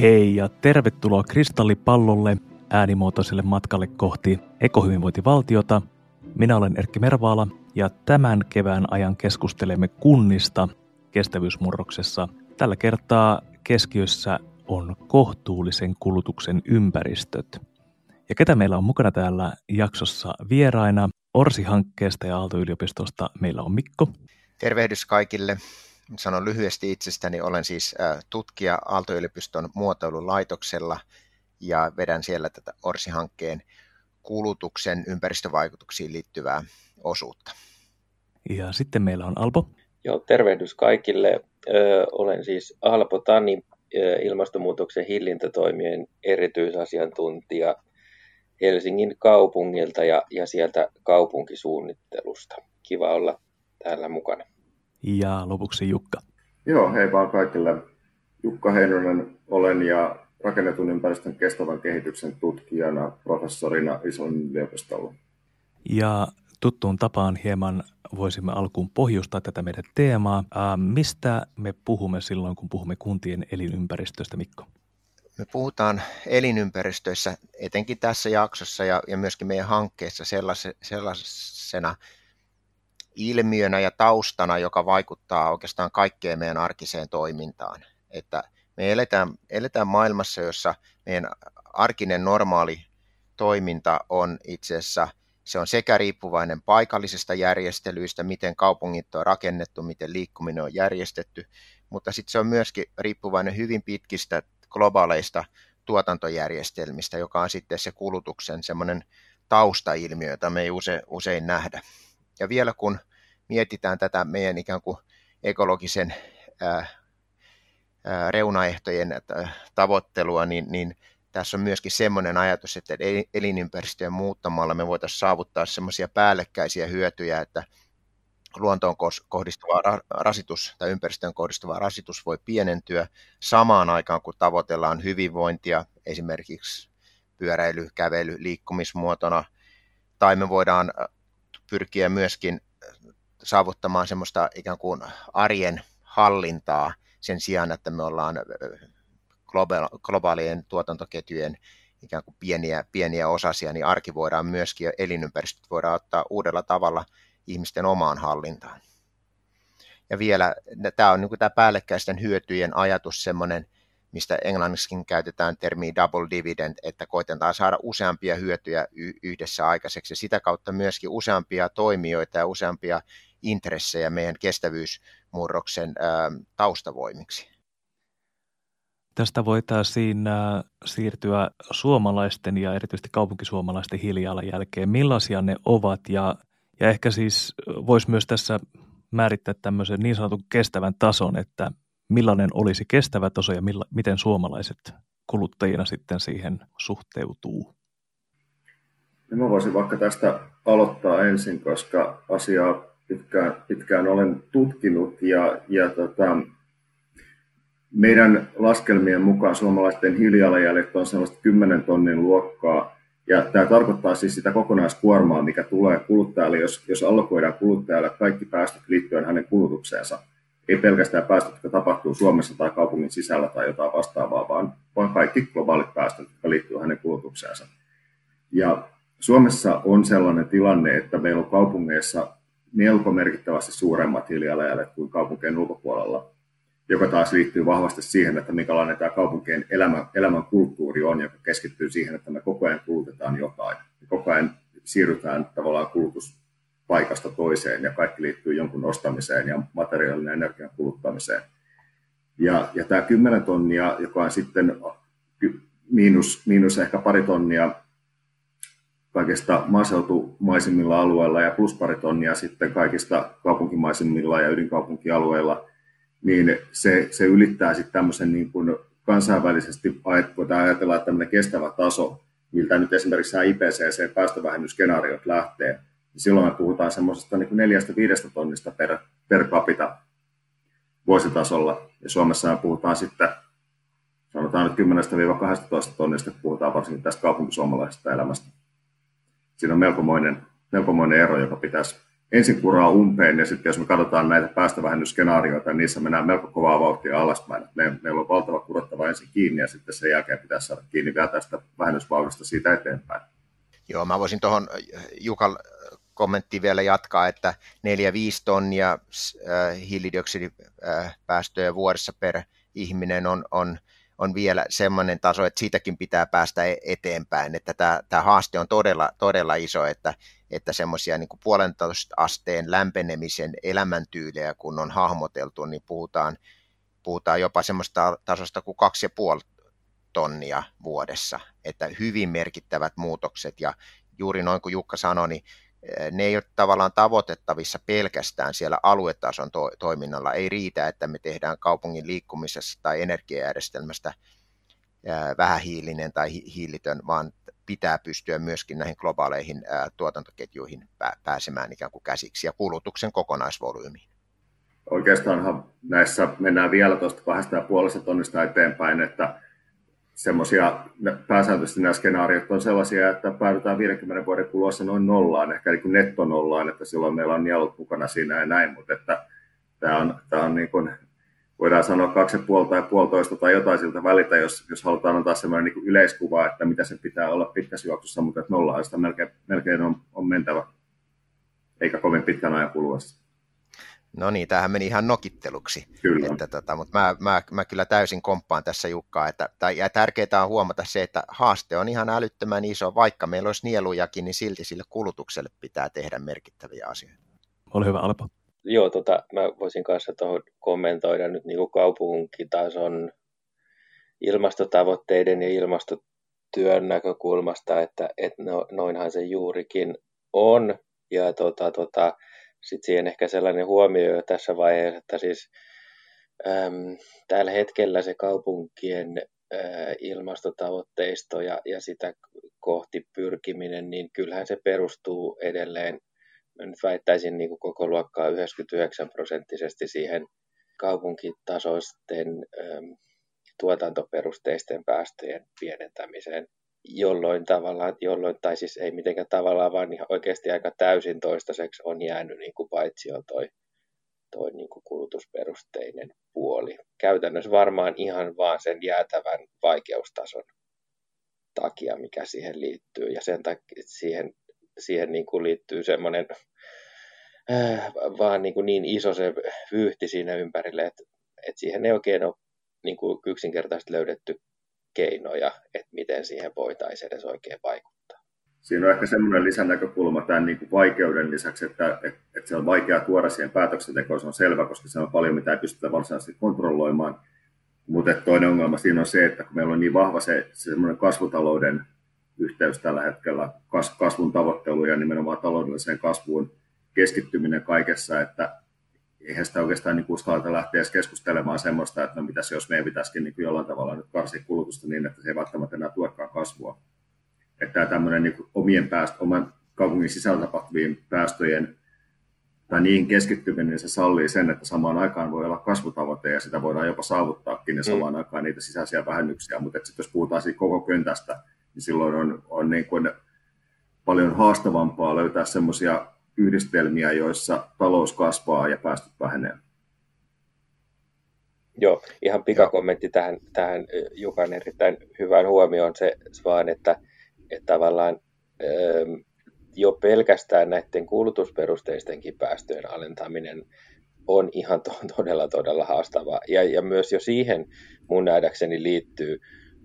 Hei ja tervetuloa Kristallipallolle äänimuotoiselle matkalle kohti ekohyvinvointivaltiota. Minä olen Erkki Mervaala ja tämän kevään ajan keskustelemme kunnista kestävyysmurroksessa. Tällä kertaa keskiössä on kohtuullisen kulutuksen ympäristöt. Ja ketä meillä on mukana täällä jaksossa vieraina? Orsi-hankkeesta ja Aalto-yliopistosta meillä on Mikko. Tervehdys kaikille. Sanon lyhyesti itsestäni, olen siis tutkija Aalto-yliopiston muotoilulaitoksella ja vedän siellä tätä Orsi-hankkeen kulutuksen ympäristövaikutuksiin liittyvää osuutta. Ja sitten meillä on Alpo. Joo, tervehdys kaikille. Ö, olen siis Alpo Tani, ilmastonmuutoksen hillintätoimien erityisasiantuntija Helsingin kaupungilta ja, ja sieltä kaupunkisuunnittelusta. Kiva olla täällä mukana. Ja lopuksi Jukka. Joo, hei vaan kaikille. Jukka Heinonen olen ja rakennetun ympäristön kestävän kehityksen tutkijana professorina Islannin yliopistolla. Ja tuttuun tapaan hieman voisimme alkuun pohjustaa tätä meidän teemaa. Ää, mistä me puhumme silloin, kun puhumme kuntien elinympäristöstä, Mikko? Me puhutaan elinympäristöissä, etenkin tässä jaksossa ja, ja myöskin meidän hankkeessa sellaisena ilmiönä ja taustana, joka vaikuttaa oikeastaan kaikkeen meidän arkiseen toimintaan. Että me eletään, eletään maailmassa, jossa meidän arkinen normaali toiminta on itse asiassa se on sekä riippuvainen paikallisista järjestelyistä, miten kaupungit on rakennettu, miten liikkuminen on järjestetty, mutta sitten se on myöskin riippuvainen hyvin pitkistä globaaleista tuotantojärjestelmistä, joka on sitten se kulutuksen semmoinen taustailmiö, jota me ei use, usein nähdä. Ja vielä kun mietitään tätä meidän ikään kuin ekologisen ää, ää, reunaehtojen tavoittelua, niin, niin tässä on myöskin semmoinen ajatus, että elinympäristöjen muuttamalla me voitaisiin saavuttaa semmoisia päällekkäisiä hyötyjä, että luontoon kohdistuva rasitus tai ympäristöön kohdistuva rasitus voi pienentyä samaan aikaan, kun tavoitellaan hyvinvointia, esimerkiksi pyöräily, kävely, liikkumismuotona, tai me voidaan pyrkiä myöskin saavuttamaan semmoista ikään kuin arjen hallintaa sen sijaan, että me ollaan globaalien tuotantoketjujen ikään kuin pieniä, pieniä osasia, niin arki voidaan myöskin elinympäristöt voidaan ottaa uudella tavalla ihmisten omaan hallintaan. Ja vielä tämä on niin kuin tämä päällekkäisten hyötyjen ajatus semmoinen, mistä englanniskin käytetään termiä double dividend, että koitetaan saada useampia hyötyjä yhdessä aikaiseksi ja sitä kautta myöskin useampia toimijoita ja useampia intressejä meidän kestävyysmurroksen taustavoimiksi. Tästä voitaisiin siirtyä suomalaisten ja erityisesti kaupunkisuomalaisten hiilijalanjälkeen. Millaisia ne ovat ja, ja ehkä siis voisi myös tässä määrittää tämmöisen niin sanotun kestävän tason, että millainen olisi kestävä taso ja milla, miten suomalaiset kuluttajina sitten siihen suhteutuu? No mä voisin vaikka tästä aloittaa ensin, koska asiaa pitkään, pitkään olen tutkinut ja, ja tota, meidän laskelmien mukaan suomalaisten hiilijalanjäljet on sellaista 10 tonnin luokkaa. Ja tämä tarkoittaa siis sitä kokonaiskuormaa, mikä tulee kuluttajalle, jos, jos allokoidaan kuluttajalle kaikki päästöt liittyen hänen kulutukseensa. Ei pelkästään päästöt, jotka tapahtuu Suomessa tai kaupungin sisällä tai jotain vastaavaa, vaan, vaan kaikki globaalit päästöt, jotka liittyvät hänen kulutukseensa. Ja Suomessa on sellainen tilanne, että meillä on kaupungeissa melko merkittävästi suuremmat hiilijalanjäljet kuin kaupunkien ulkopuolella, joka taas liittyy vahvasti siihen, että minkälainen tämä kaupunkien elämä, elämän kulttuuri on, joka keskittyy siihen, että me koko ajan kulutetaan jotain. Me koko ajan siirrytään tavallaan kulutuspaikasta toiseen ja kaikki liittyy jonkun ostamiseen ja materiaalinen energian kuluttamiseen. Ja, ja tämä 10 tonnia, joka on sitten miinus, miinus ehkä pari tonnia kaikista maaseutumaisimmilla alueilla ja plus pari tonnia sitten kaikista kaupunkimaisimmilla ja ydinkaupunkialueilla, niin se, se ylittää sitten tämmöisen niin kuin kansainvälisesti, voidaan ajatella, että tämmöinen kestävä taso, miltä nyt esimerkiksi nämä IPCC-päästövähennysskenaariot lähtee, niin silloin me puhutaan semmoisesta niin neljästä viidestä tonnista per, per capita vuositasolla, ja Suomessa me puhutaan sitten sanotaan nyt 10-12 tonnista, puhutaan varsinkin tästä kaupunkisuomalaisesta elämästä siinä on melkomoinen, melkomoinen ero, joka pitäisi ensin kuraa umpeen, ja sitten jos me katsotaan näitä päästövähennysskenaarioita, niin niissä mennään melko kovaa vauhtia alaspäin. Me, meillä on valtava kurottava ensin kiinni, ja sitten sen jälkeen pitäisi saada kiinni vielä tästä vähennysvauhdista siitä eteenpäin. Joo, mä voisin tuohon Jukan kommenttiin vielä jatkaa, että 4-5 tonnia äh, hiilidioksidipäästöjä vuodessa per ihminen on, on, on vielä semmoinen taso, että siitäkin pitää päästä e-, eteenpäin, että tämä, tämä haaste on todella, todella iso, että, että semmoisia niin puolentoista asteen lämpenemisen elämäntyylejä, kun on hahmoteltu, niin puhutaan, puhutaan jopa semmoista tasosta kuin kaksi ja puoli tonnia vuodessa, että hyvin merkittävät muutokset. Ja juuri noin kuin Jukka sanoi, niin ne ei ole tavallaan tavoitettavissa pelkästään siellä aluetason to- toiminnalla. Ei riitä, että me tehdään kaupungin liikkumisessa tai energiajärjestelmästä vähähiilinen tai hiilitön, vaan pitää pystyä myöskin näihin globaaleihin eh, tuotantoketjuihin pääsemään ikään kuin käsiksi ja kulutuksen kokonaisvolyymiin. Oikeastaanhan näissä mennään vielä tuosta kahdesta ja puolesta tonnista eteenpäin, että semmoisia, pääsääntöisesti nämä skenaariot on sellaisia, että päädytään 50 vuoden kuluessa noin nollaan, ehkä niin nettonollaan, että silloin meillä on nielut mukana siinä ja näin, mutta että tämä on, tämä on niin kuin, voidaan sanoa kaksi puoli tai puolitoista tai jotain siltä välitä, jos, jos halutaan antaa semmoinen niin yleiskuva, että mitä se pitää olla pitkässä juoksussa, mutta että nollaan sitä melkein, melkein on, on mentävä, eikä kovin pitkän ajan kuluessa. No niin, tämähän meni ihan nokitteluksi. Kyllä. Että, tota, mutta mä, mä, mä, kyllä täysin komppaan tässä Jukkaa. Että, tai, ja tärkeää on huomata se, että haaste on ihan älyttömän iso. Vaikka meillä olisi nielujakin, niin silti sille kulutukselle pitää tehdä merkittäviä asioita. Ole hyvä, Alpo. Joo, tota, mä voisin kanssa tuohon kommentoida nyt niin kuin kaupunkitason ilmastotavoitteiden ja ilmastotyön näkökulmasta, että, että no, noinhan se juurikin on. Ja tota, tota, sitten siihen ehkä sellainen huomio jo tässä vaiheessa, että siis äm, tällä hetkellä se kaupunkien ä, ilmastotavoitteisto ja, ja sitä kohti pyrkiminen, niin kyllähän se perustuu edelleen, mä nyt väittäisin niin kuin koko luokkaa 99 prosenttisesti siihen kaupunkitasoisten äm, tuotantoperusteisten päästöjen pienentämiseen jolloin tavallaan, jolloin, tai siis ei mitenkään tavallaan, vaan ihan oikeasti aika täysin toistaiseksi on jäänyt niin kuin paitsi on toi, toi niin kuin kulutusperusteinen puoli. Käytännössä varmaan ihan vaan sen jäätävän vaikeustason takia, mikä siihen liittyy, ja sen takia siihen, siihen niin kuin liittyy semmoinen äh, vaan niin, kuin niin iso se vyyhti siinä ympärille, että, että siihen ei oikein ole niin kuin yksinkertaisesti löydetty keinoja, että miten siihen voitaisiin edes oikein vaikuttaa. Siinä on ehkä semmoinen lisänäkökulma tämän niin kuin vaikeuden lisäksi, että, että, että se on vaikea tuoda siihen päätöksentekoon, se on selvä, koska se on paljon, mitä ei pystytä varsinaisesti kontrolloimaan. Mutta toinen ongelma siinä on se, että kun meillä on niin vahva se, se semmoinen kasvutalouden yhteys tällä hetkellä, kas, kasvun tavoittelu ja nimenomaan taloudelliseen kasvuun keskittyminen kaikessa, että eihän sitä oikeastaan niin uskalleta lähteä edes keskustelemaan semmoista, että no mitäs jos meidän pitäisikin niin jollain tavalla nyt karsia kulutusta niin, että se ei välttämättä enää tuekaan kasvua. Että tämä tämmöinen niin omien päästö, oman kaupungin sisällä tapahtuvien päästöjen tai niihin keskittyminen, niin se sallii sen, että samaan aikaan voi olla kasvutavoite ja sitä voidaan jopa saavuttaakin ja mm. samaan mm. aikaan niitä sisäisiä vähennyksiä. Mutta sitten jos puhutaan siitä koko köntästä, niin silloin on, on niin kuin paljon haastavampaa löytää semmoisia yhdistelmiä, joissa talous kasvaa ja päästöt vähenee. Joo, ihan pikakommentti tähän, tähän Jukan erittäin hyvään huomioon se vaan, että, että tavallaan jo pelkästään näiden kulutusperusteistenkin päästöjen alentaminen on ihan to, todella, todella haastavaa. Ja, ja myös jo siihen mun nähdäkseni liittyy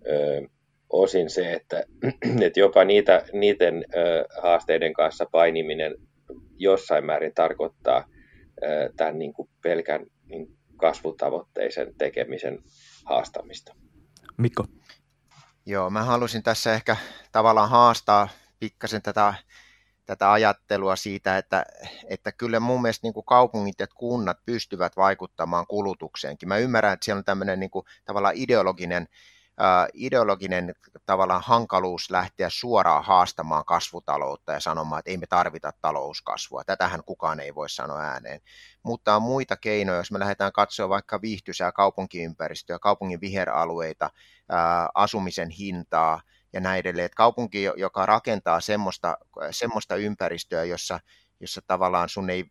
ö, osin se, että, että jopa niitä, niiden ö, haasteiden kanssa painiminen jossain määrin tarkoittaa tämän niin kuin pelkän niin kasvutavoitteisen tekemisen haastamista. Mikko? Joo, mä halusin tässä ehkä tavallaan haastaa pikkasen tätä, tätä ajattelua siitä, että, että kyllä mun mielestä niin kuin kaupungit ja kunnat pystyvät vaikuttamaan kulutukseenkin. Mä ymmärrän, että siellä on tämmöinen niin kuin, tavallaan ideologinen ideologinen tavallaan hankaluus lähteä suoraan haastamaan kasvutaloutta ja sanomaan, että ei me tarvita talouskasvua. Tätähän kukaan ei voi sanoa ääneen. Mutta on muita keinoja, jos me lähdetään katsoa vaikka viihtyisää kaupunkiympäristöä, kaupungin viheralueita, asumisen hintaa ja näin edelleen. Että kaupunki, joka rakentaa semmoista, semmoista ympäristöä, jossa jossa tavallaan sun ei,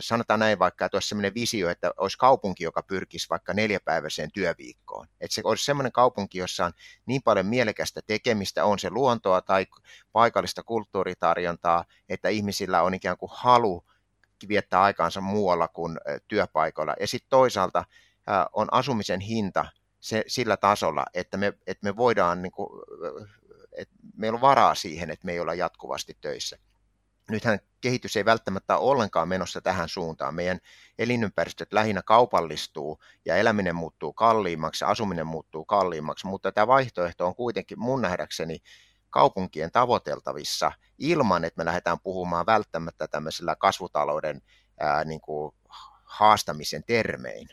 sanotaan näin vaikka, että olisi sellainen visio, että olisi kaupunki, joka pyrkisi vaikka neljäpäiväiseen työviikkoon. Että se olisi sellainen kaupunki, jossa on niin paljon mielekästä tekemistä, on se luontoa tai paikallista kulttuuritarjontaa, että ihmisillä on ikään kuin halu viettää aikaansa muualla kuin työpaikoilla. Ja sitten toisaalta on asumisen hinta se, sillä tasolla, että me, että me voidaan, niin kuin, että meillä on varaa siihen, että me ei olla jatkuvasti töissä. Nythän kehitys ei välttämättä ole ollenkaan menossa tähän suuntaan. Meidän elinympäristöt lähinnä kaupallistuu ja eläminen muuttuu kalliimmaksi, asuminen muuttuu kalliimmaksi, mutta tämä vaihtoehto on kuitenkin mun nähdäkseni kaupunkien tavoiteltavissa ilman, että me lähdetään puhumaan välttämättä tämmöisellä kasvutalouden ää, niin kuin haastamisen termein.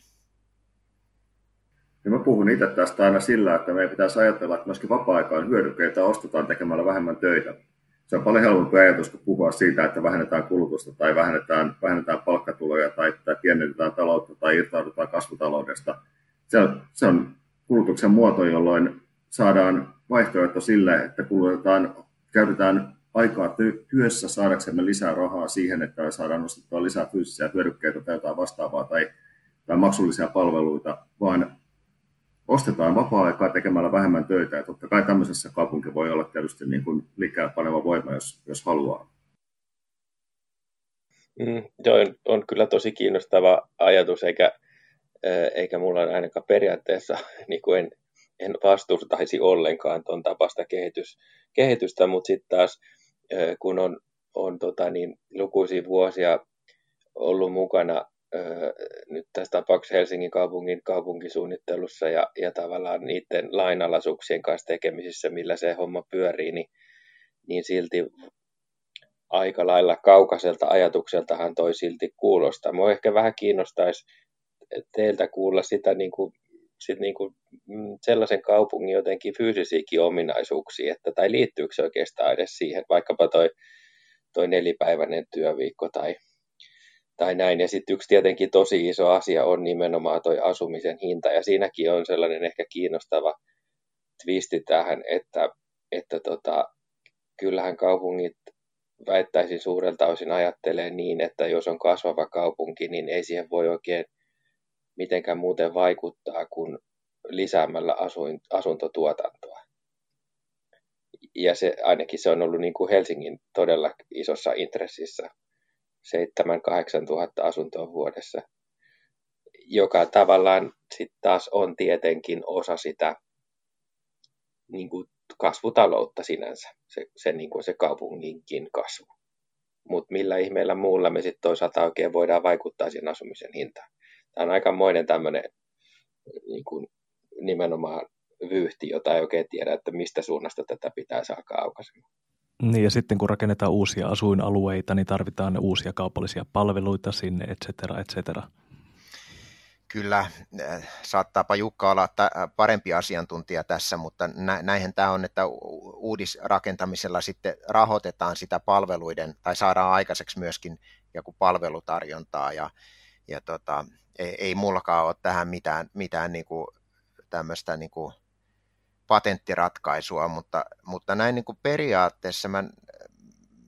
Ja mä puhun itse tästä aina sillä, että meidän pitäisi ajatella, että myöskin vapaa-aikaan hyödykkeitä ostetaan tekemällä vähemmän töitä. Se on paljon helpompi ajatus kuin puhua siitä, että vähennetään kulutusta tai vähennetään, vähennetään palkkatuloja tai, tai pienennetään taloutta tai irtaudutaan kasvutaloudesta. Se on, se on kulutuksen muoto, jolloin saadaan vaihtoehto sille, että kulutetaan, käytetään aikaa työssä saadaksemme lisää rahaa siihen, että saadaan nostettua lisää fyysisiä hyödykkeitä tai jotain vastaavaa tai, tai maksullisia palveluita, vaan ostetaan vapaa-aikaa tekemällä vähemmän töitä. Ja totta kai tämmöisessä kaupunki voi olla tietysti niin kuin likää paneva voima, jos, jos haluaa. Mm, joo, on, on kyllä tosi kiinnostava ajatus, eikä, eikä mulla ainakaan periaatteessa niin kuin en, en vastustaisi ollenkaan tuon tapasta kehitys, kehitystä, mutta sitten taas kun on, on tota, niin, lukuisia vuosia ollut mukana nyt tässä tapauksessa Helsingin kaupungin kaupunkisuunnittelussa ja, ja tavallaan niiden lainalaisuuksien kanssa tekemisissä, millä se homma pyörii, niin, niin silti aika lailla kaukaiselta ajatukseltahan toi silti kuulostaa. Mua ehkä vähän kiinnostaisi teiltä kuulla sitä niin kuin, sit niin kuin mm, sellaisen kaupungin jotenkin fyysisiäkin ominaisuuksia, että, tai liittyykö se oikeastaan edes siihen, vaikkapa toi, toi nelipäiväinen työviikko tai, tai näin. Ja sitten yksi tietenkin tosi iso asia on nimenomaan toi asumisen hinta, ja siinäkin on sellainen ehkä kiinnostava twisti tähän, että, että tota, kyllähän kaupungit väittäisin suurelta osin ajattelee niin, että jos on kasvava kaupunki, niin ei siihen voi oikein mitenkään muuten vaikuttaa kuin lisäämällä asuin, asuntotuotantoa. Ja se, ainakin se on ollut niin kuin Helsingin todella isossa intressissä 7-8 tuhatta asuntoa vuodessa, joka tavallaan sitten taas on tietenkin osa sitä niin kuin kasvutaloutta sinänsä, se, se, niin kuin se kaupunginkin kasvu. Mutta millä ihmeellä muulla me sitten toisaalta oikein voidaan vaikuttaa siihen asumisen hintaan. Tämä on aikamoinen tämmöinen niin kuin nimenomaan vyyhti, jota ei oikein tiedä, että mistä suunnasta tätä pitäisi alkaa aukaisemaan. Niin ja sitten kun rakennetaan uusia asuinalueita, niin tarvitaan uusia kaupallisia palveluita sinne, et cetera, et cetera. Kyllä, äh, saattaapa Jukka olla parempi asiantuntija tässä, mutta näinhän tämä on, että uudisrakentamisella sitten rahoitetaan sitä palveluiden, tai saadaan aikaiseksi myöskin joku palvelutarjontaa, ja, ja tota, ei, ei mullakaan ole tähän mitään, mitään niin kuin tämmöistä niin kuin patenttiratkaisua, mutta, mutta näin niin kuin periaatteessa mä,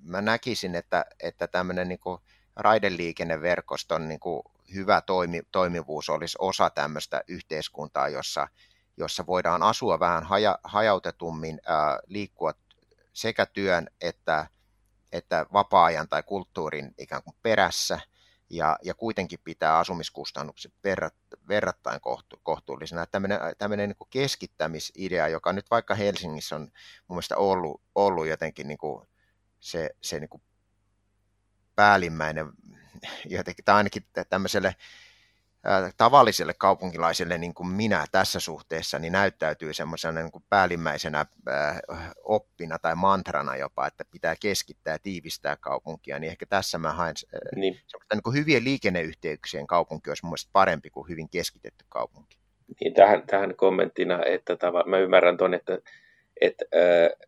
mä näkisin, että, että tämmöinen niin kuin raideliikenneverkoston niin kuin hyvä toimi, toimivuus olisi osa tämmöistä yhteiskuntaa, jossa, jossa voidaan asua vähän haja, hajautetummin, ää, liikkua sekä työn että, että vapaa-ajan tai kulttuurin ikään kuin perässä – ja, ja kuitenkin pitää asumiskustannukset verrat, verrattain kohtu, kohtuullisena. Tämmöinen, tämmöinen niin keskittämisidea, joka nyt vaikka Helsingissä on mun mielestä ollut, ollut jotenkin niin kuin se, se niin kuin päällimmäinen, jotenkin, tai ainakin tämmöiselle tavalliselle kaupunkilaiselle niin kuin minä tässä suhteessa niin näyttäytyy semmoisena niin kuin päällimmäisenä oppina tai mantrana jopa, että pitää keskittää ja tiivistää kaupunkia, niin ehkä tässä mä haen niin. niin kuin hyvien liikenneyhteyksien kaupunki olisi mun parempi kuin hyvin keskitetty kaupunki. Niin, tähän, tähän kommenttina, että tava, mä ymmärrän tuon, että, että äh,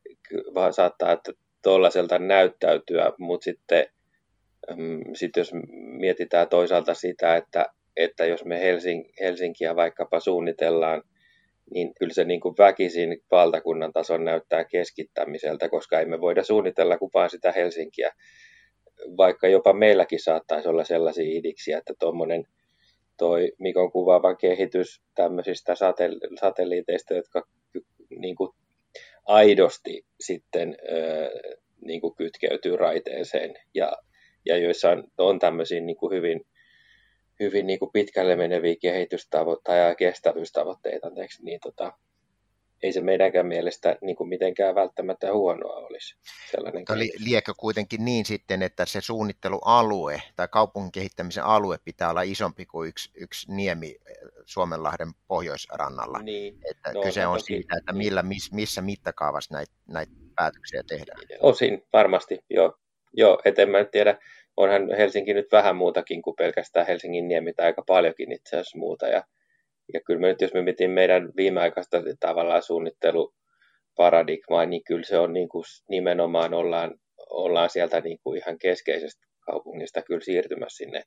vaan saattaa että tuollaiselta näyttäytyä, mutta sitten ähm, sit jos mietitään toisaalta sitä, että että jos me Helsing, Helsinkiä vaikkapa suunnitellaan, niin kyllä se niin kuin väkisin valtakunnan tason näyttää keskittämiseltä, koska emme voida suunnitella kuin vain sitä Helsinkiä. Vaikka jopa meilläkin saattaisi olla sellaisia idiksiä, että tuommoinen toi Mikon kuvaava kehitys tämmöisistä satelliiteista, jotka niin kuin aidosti sitten niin kuin kytkeytyy raiteeseen ja, ja joissa on, on tämmöisiä niin kuin hyvin, hyvin niin kuin pitkälle meneviä kehitystavoitteita ja kestävyystavoitteita, niin tota, ei se meidänkään mielestä niin kuin mitenkään välttämättä huonoa olisi. Sellainen Li, liekö kuitenkin niin sitten, että se suunnittelualue tai kaupungin kehittämisen alue pitää olla isompi kuin yksi, yksi niemi eh, Suomenlahden pohjoisrannalla? Niin. Että no, kyse on toki, siitä, että millä, miss, missä mittakaavassa näitä, näitä päätöksiä tehdään. Osin varmasti, joo. Joo, et en mä tiedä, onhan Helsinki nyt vähän muutakin kuin pelkästään Helsingin niemi tai aika paljonkin itse asiassa muuta. Ja ja kyllä me nyt, jos me mietin meidän viimeaikaista tavallaan suunnitteluparadigmaa, niin kyllä se on niin kuin nimenomaan ollaan, ollaan sieltä niin kuin ihan keskeisestä kaupungista kyllä siirtymässä sinne,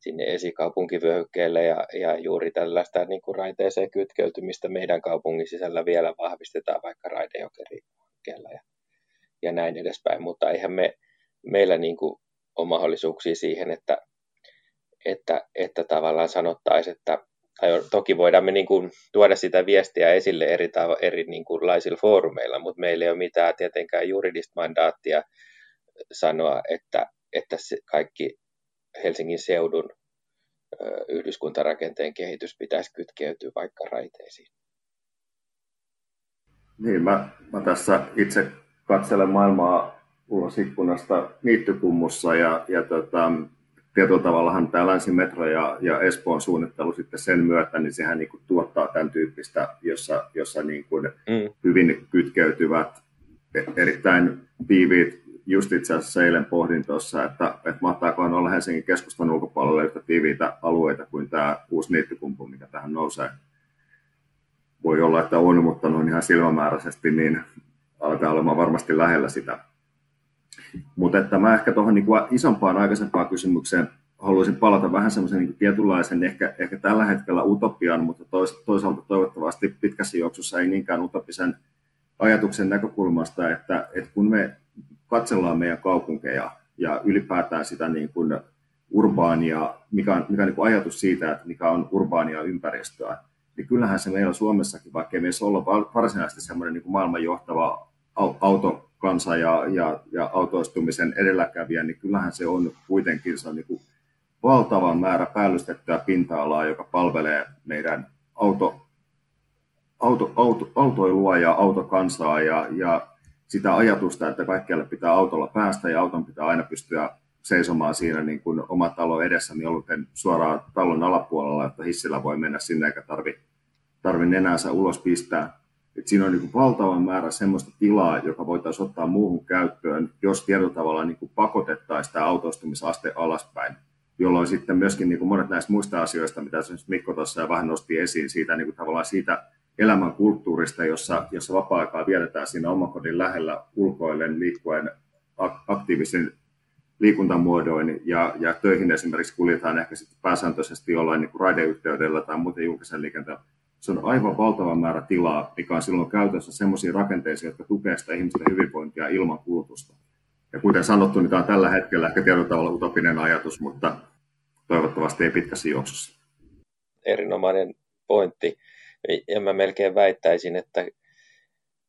sinne esikaupunkivyöhykkeelle ja, ja juuri tällaista niin kuin raiteeseen kytkeytymistä meidän kaupungin sisällä vielä vahvistetaan vaikka raidejokerihankkeella ja, ja näin edespäin, mutta eihän me, meillä niin kuin ole mahdollisuuksia siihen, että, että, että tavallaan sanottaisiin, että tai toki voidaan me niin kuin tuoda sitä viestiä esille eri, tavo- eri niin kuin laisilla foorumeilla, mutta meillä ei ole mitään tietenkään juridista mandaattia sanoa, että, että kaikki Helsingin seudun yhdyskuntarakenteen kehitys pitäisi kytkeytyä vaikka raiteisiin. Niin, mä, mä tässä itse katselen maailmaa ulos ikkunasta niittykummussa ja, ja tota, tietyllä tavallahan tämä länsimetro ja, ja Espoon suunnittelu sitten sen myötä, niin sehän niin kuin tuottaa tämän tyyppistä, jossa, jossa niin kuin mm. hyvin kytkeytyvät erittäin tiiviit, just itse asiassa eilen pohdin tuossa, että, että mahtaakohan olla Helsingin keskustan ulkopuolella yhtä tiiviitä alueita kuin tämä uusi niittykumpu, mikä tähän nousee. Voi olla, että on, mutta noin ihan silmämääräisesti, niin alkaa olemaan varmasti lähellä sitä. Mutta että mä ehkä tuohon niin isompaan aikaisempaan kysymykseen haluaisin palata vähän semmoisen niin tietynlaisen ehkä, ehkä tällä hetkellä utopian, mutta tois, toisaalta toivottavasti pitkässä juoksussa ei niinkään utopisen ajatuksen näkökulmasta, että, että kun me katsellaan meidän kaupunkeja ja ylipäätään sitä niin kuin urbaania, mikä on, mikä on niin kuin ajatus siitä, että mikä on urbaania ympäristöä, niin kyllähän se meillä Suomessakin, vaikka ei meissä olla varsinaisesti semmoinen niin kuin maailman johtava auto kansa ja, ja, ja autoistumisen edelläkävijä, niin kyllähän se on kuitenkin se on niin kuin valtavan määrä päällystettyä pinta-alaa, joka palvelee meidän auto, auto, auto, autoilua ja autokansaa ja, ja sitä ajatusta, että kaikkialle pitää autolla päästä ja auton pitää aina pystyä seisomaan siinä niin kuin oma talo edessä mieluiten suoraan talon alapuolella, että hissillä voi mennä sinne eikä tarvi, tarvi nenänsä ulos pistää. Et siinä on niin kuin valtavan määrä sellaista tilaa, joka voitaisiin ottaa muuhun käyttöön, jos tietyllä tavalla niin kuin pakotettaisiin tämä autoistumisaste alaspäin, jolloin sitten myöskin niin kuin monet näistä muista asioista, mitä Mikko tuossa vähän nosti esiin, siitä niin kuin tavallaan siitä elämän kulttuurista, jossa, jossa vapaa-aikaa vietetään siinä omakodin lähellä ulkoillen liikkuen aktiivisen liikuntamuodoin ja, ja töihin esimerkiksi kuljetaan ehkä sitten pääsääntöisesti jollain niin raideyhteydellä tai muuten julkisen liikenteen se on aivan valtava määrä tilaa, mikä on silloin käytössä sellaisia rakenteisia, jotka tukevat sitä ihmisten hyvinvointia ilman kulutusta. Ja kuten sanottu, niin tämä on tällä hetkellä ehkä tietyllä tavalla utopinen ajatus, mutta toivottavasti ei pitkässä juoksussa. Erinomainen pointti. Ja mä melkein väittäisin, että,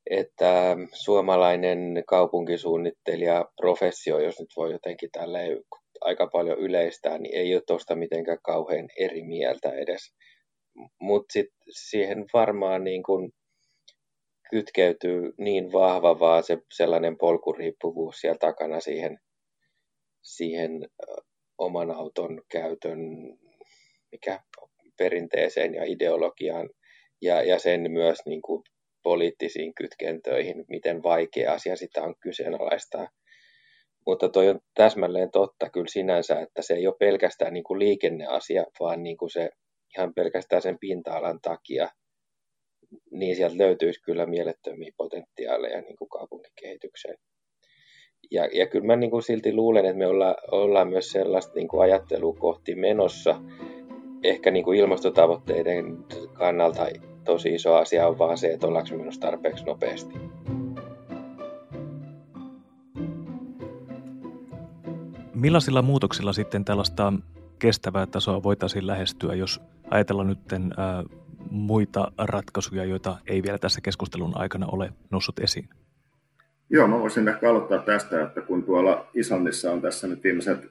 että suomalainen kaupunkisuunnittelija, professio, jos nyt voi jotenkin tällä aika paljon yleistää, niin ei ole tuosta mitenkään kauhean eri mieltä edes mutta sitten siihen varmaan niin kun kytkeytyy niin vahva vaan se sellainen polkuriippuvuus siellä takana siihen, siihen oman auton käytön mikä perinteeseen ja ideologiaan ja, ja sen myös niin kuin poliittisiin kytkentöihin, miten vaikea asia sitä on kyseenalaistaa. Mutta toi on täsmälleen totta kyllä sinänsä, että se ei ole pelkästään niin kuin liikenneasia, vaan niin kuin se ihan pelkästään sen pinta-alan takia, niin sieltä löytyisi kyllä mielettömiä potentiaaleja niin kuin kaupunkikehitykseen. Ja, ja kyllä mä niin kuin silti luulen, että me olla, ollaan myös sellaista niin kuin ajattelua kohti menossa. Ehkä niin kuin ilmastotavoitteiden kannalta tosi iso asia on vaan se, että ollaanko menossa tarpeeksi nopeasti. Millaisilla muutoksilla sitten tällaista kestävää tasoa voitaisiin lähestyä, jos ajatellaan nyt muita ratkaisuja, joita ei vielä tässä keskustelun aikana ole noussut esiin? Joo, mä voisin ehkä aloittaa tästä, että kun tuolla Islannissa on tässä nyt viimeiset 6-7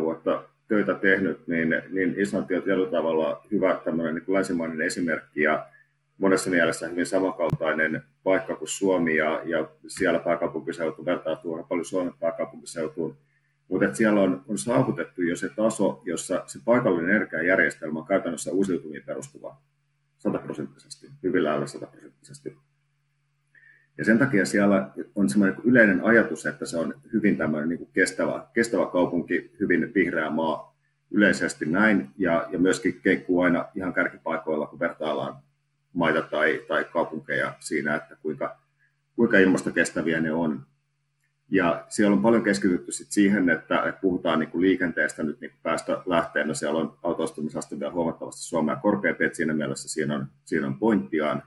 vuotta töitä tehnyt, niin, niin Islanti on tietyllä tavalla hyvä tämmöinen niin länsimainen esimerkki ja monessa mielessä hyvin samankaltainen paikka kuin Suomi ja, ja siellä pääkaupunkiseutu vertaa tuohon paljon Suomen pääkaupunkiseutuun. Mutta siellä on, on saavutettu jo se taso, jossa se paikallinen energiajärjestelmä on käytännössä uusiutuviin perustuva sataprosenttisesti, hyvin lähellä sataprosenttisesti. Ja sen takia siellä on semmoinen yleinen ajatus, että se on hyvin tämmöinen niin kestävä, kestävä kaupunki, hyvin vihreä maa yleisesti näin, ja, ja myöskin keikkuu aina ihan kärkipaikoilla, kun vertaillaan maita tai, tai kaupunkeja siinä, että kuinka, kuinka ilmastokestäviä ne on. Ja siellä on paljon keskitytty sit siihen, että, että puhutaan niin kuin liikenteestä nyt niin päästölähteenä. Siellä on autoistumisaste vielä huomattavasti Suomea korkeampi, että siinä mielessä siinä on, siinä on pointtiaan.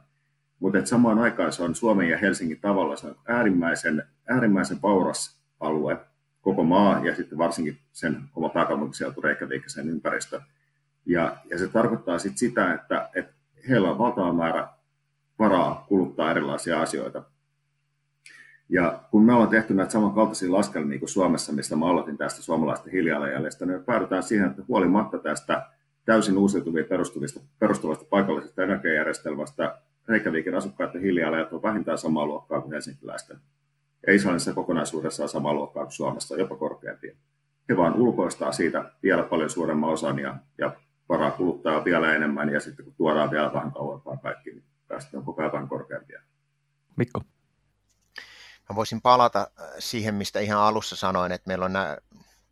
Mutta samaan aikaan se on Suomen ja Helsingin tavalla se on äärimmäisen, äärimmäisen vauras alue, koko maa ja sitten varsinkin sen oma pääkaupunkiseutu Reykjavik ja sen ympäristö. Ja, ja se tarkoittaa sitten sitä, että, että heillä on valtava määrä varaa kuluttaa erilaisia asioita. Ja kun me ollaan tehty näitä samankaltaisia laskelmia kuin Suomessa, mistä mä aloitin tästä suomalaisten hiilijalanjäljestä, niin me päädytään siihen, että huolimatta tästä täysin uusiutuviin perustuvista, perustuvasta paikallisesta energiajärjestelmästä, Reykjavikin asukkaiden hiilijalanjäljet on vähintään samaa luokkaa kuin helsinkiläisten. Ja Islannissa kokonaisuudessaan samaa luokkaa kuin Suomessa, jopa korkeampia. He vaan ulkoistaa siitä vielä paljon suuremman osan ja, ja varaa kuluttaa vielä enemmän ja sitten kun tuodaan vielä vähän kauempaa kaikki, niin päästöt on koko ajan korkeampia. Mikko? Mä voisin palata äh, siihen, mistä ihan alussa sanoin, että meillä on nämä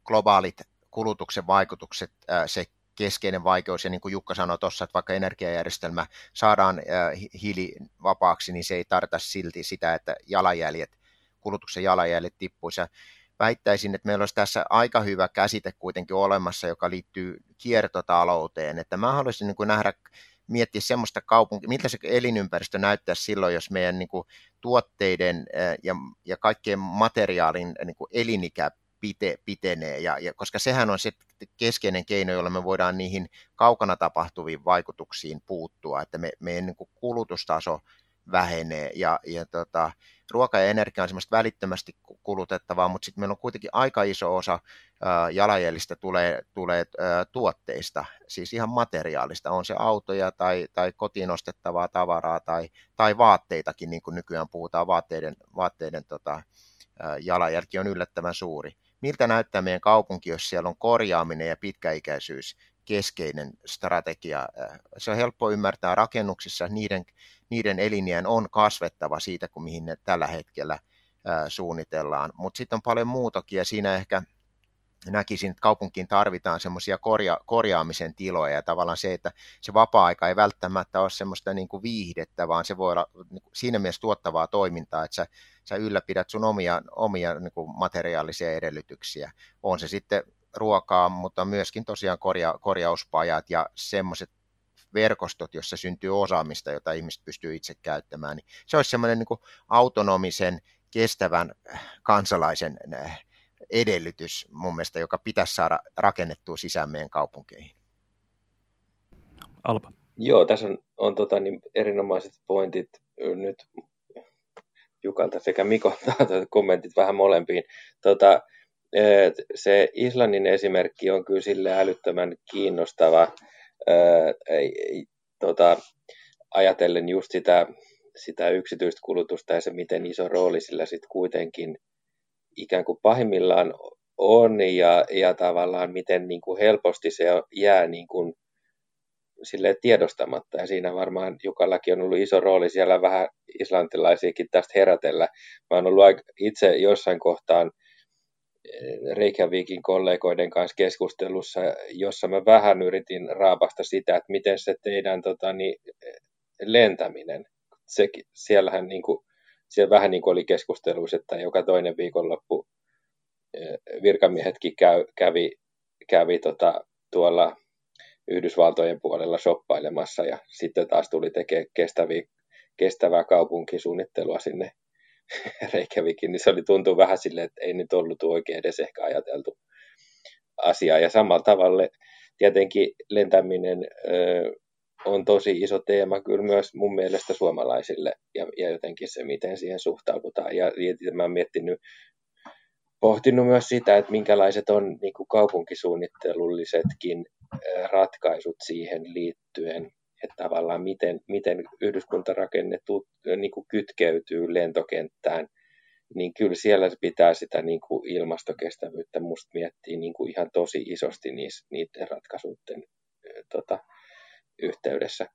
globaalit kulutuksen vaikutukset, äh, se keskeinen vaikeus, ja niin kuin Jukka sanoi tuossa, että vaikka energiajärjestelmä saadaan äh, hiilivapaaksi, niin se ei tarkoita silti sitä, että jalanjäljet, kulutuksen jalanjäljet tippuisi. väittäisin, että meillä olisi tässä aika hyvä käsite kuitenkin olemassa, joka liittyy kiertotalouteen, että mä haluaisin niin kuin nähdä miettiä semmoista kaupunkia, miltä se elinympäristö näyttää silloin, jos meidän niin kuin, tuotteiden ja, ja kaikkien materiaalin niin kuin elinikä pite, pitenee, ja, ja, koska sehän on se keskeinen keino, jolla me voidaan niihin kaukana tapahtuviin vaikutuksiin puuttua, että me, meidän niin kuin kulutustaso vähenee, ja, ja tota, ruoka ja energia on semmoista välittömästi kulutettavaa, mutta sitten meillä on kuitenkin aika iso osa jalanjäljistä tulee, tulee tuotteista, siis ihan materiaalista, on se autoja tai, tai kotiin ostettavaa tavaraa tai, tai vaatteitakin, niin kuin nykyään puhutaan, vaatteiden, vaatteiden tota, jalanjälki on yllättävän suuri. Miltä näyttää meidän kaupunki, jos siellä on korjaaminen ja pitkäikäisyys keskeinen strategia. Se on helppo ymmärtää rakennuksissa, niiden, niiden elinien on kasvettava siitä, kuin mihin ne tällä hetkellä suunnitellaan. Mutta sitten on paljon muutakin ja siinä ehkä näkisin, että kaupunkiin tarvitaan semmoisia korja, korjaamisen tiloja ja tavallaan se, että se vapaa-aika ei välttämättä ole semmoista niin kuin viihdettä, vaan se voi olla niin kuin siinä mielessä tuottavaa toimintaa, että sä, sä ylläpidät sun omia, omia niin kuin materiaalisia edellytyksiä. On se sitten ruokaa, mutta myöskin tosiaan korja, korjauspajat ja semmoiset verkostot, jossa syntyy osaamista, jota ihmiset pystyy itse käyttämään. Niin se olisi semmoinen niin autonomisen, kestävän kansalaisen äh, edellytys mun mielestä, joka pitäisi saada rakennettua sisään meidän kaupunkeihin. Alpa. Joo, tässä on, on tota, niin erinomaiset pointit nyt Jukalta sekä Mikolta kommentit vähän molempiin. Tota, se Islannin esimerkki on kyllä sille älyttömän kiinnostava tota, ajatellen just sitä, sitä yksityistä kulutusta ja se, miten iso rooli sillä sitten kuitenkin ikään kuin pahimmillaan on ja, ja tavallaan miten niin kuin helposti se jää niin kuin sille tiedostamatta. Ja siinä varmaan Jukallakin on ollut iso rooli siellä vähän islantilaisiakin tästä herätellä. Mä oon ollut itse jossain kohtaan Reykjavikin kollegoiden kanssa keskustelussa, jossa mä vähän yritin raapasta sitä, että miten se teidän tota, niin, lentäminen, se, siellähän niin kuin, siellä vähän niin kuin oli keskusteluissa, että joka toinen viikonloppu eh, virkamiehetkin käy, kävi, kävi tota, tuolla Yhdysvaltojen puolella shoppailemassa ja sitten taas tuli tekemään kestäviä, kestävää kaupunkisuunnittelua sinne Reykjavikin, niin se oli tuntuu vähän silleen, että ei nyt ollut oikein edes ehkä ajateltu asia. Ja samalla tavalla tietenkin lentäminen ö, on tosi iso teema kyllä myös mun mielestä suomalaisille ja, ja jotenkin se, miten siihen suhtaudutaan. Ja, ja mä oon miettinyt, pohtinut myös sitä, että minkälaiset on niin kaupunkisuunnittelullisetkin ratkaisut siihen liittyen että tavallaan miten, miten yhdyskuntarakenne tut, niin kuin kytkeytyy lentokenttään, niin kyllä siellä pitää sitä niin kuin ilmastokestävyyttä musta miettiä niin kuin ihan tosi isosti niis, niiden ratkaisuiden tota, yhteydessä.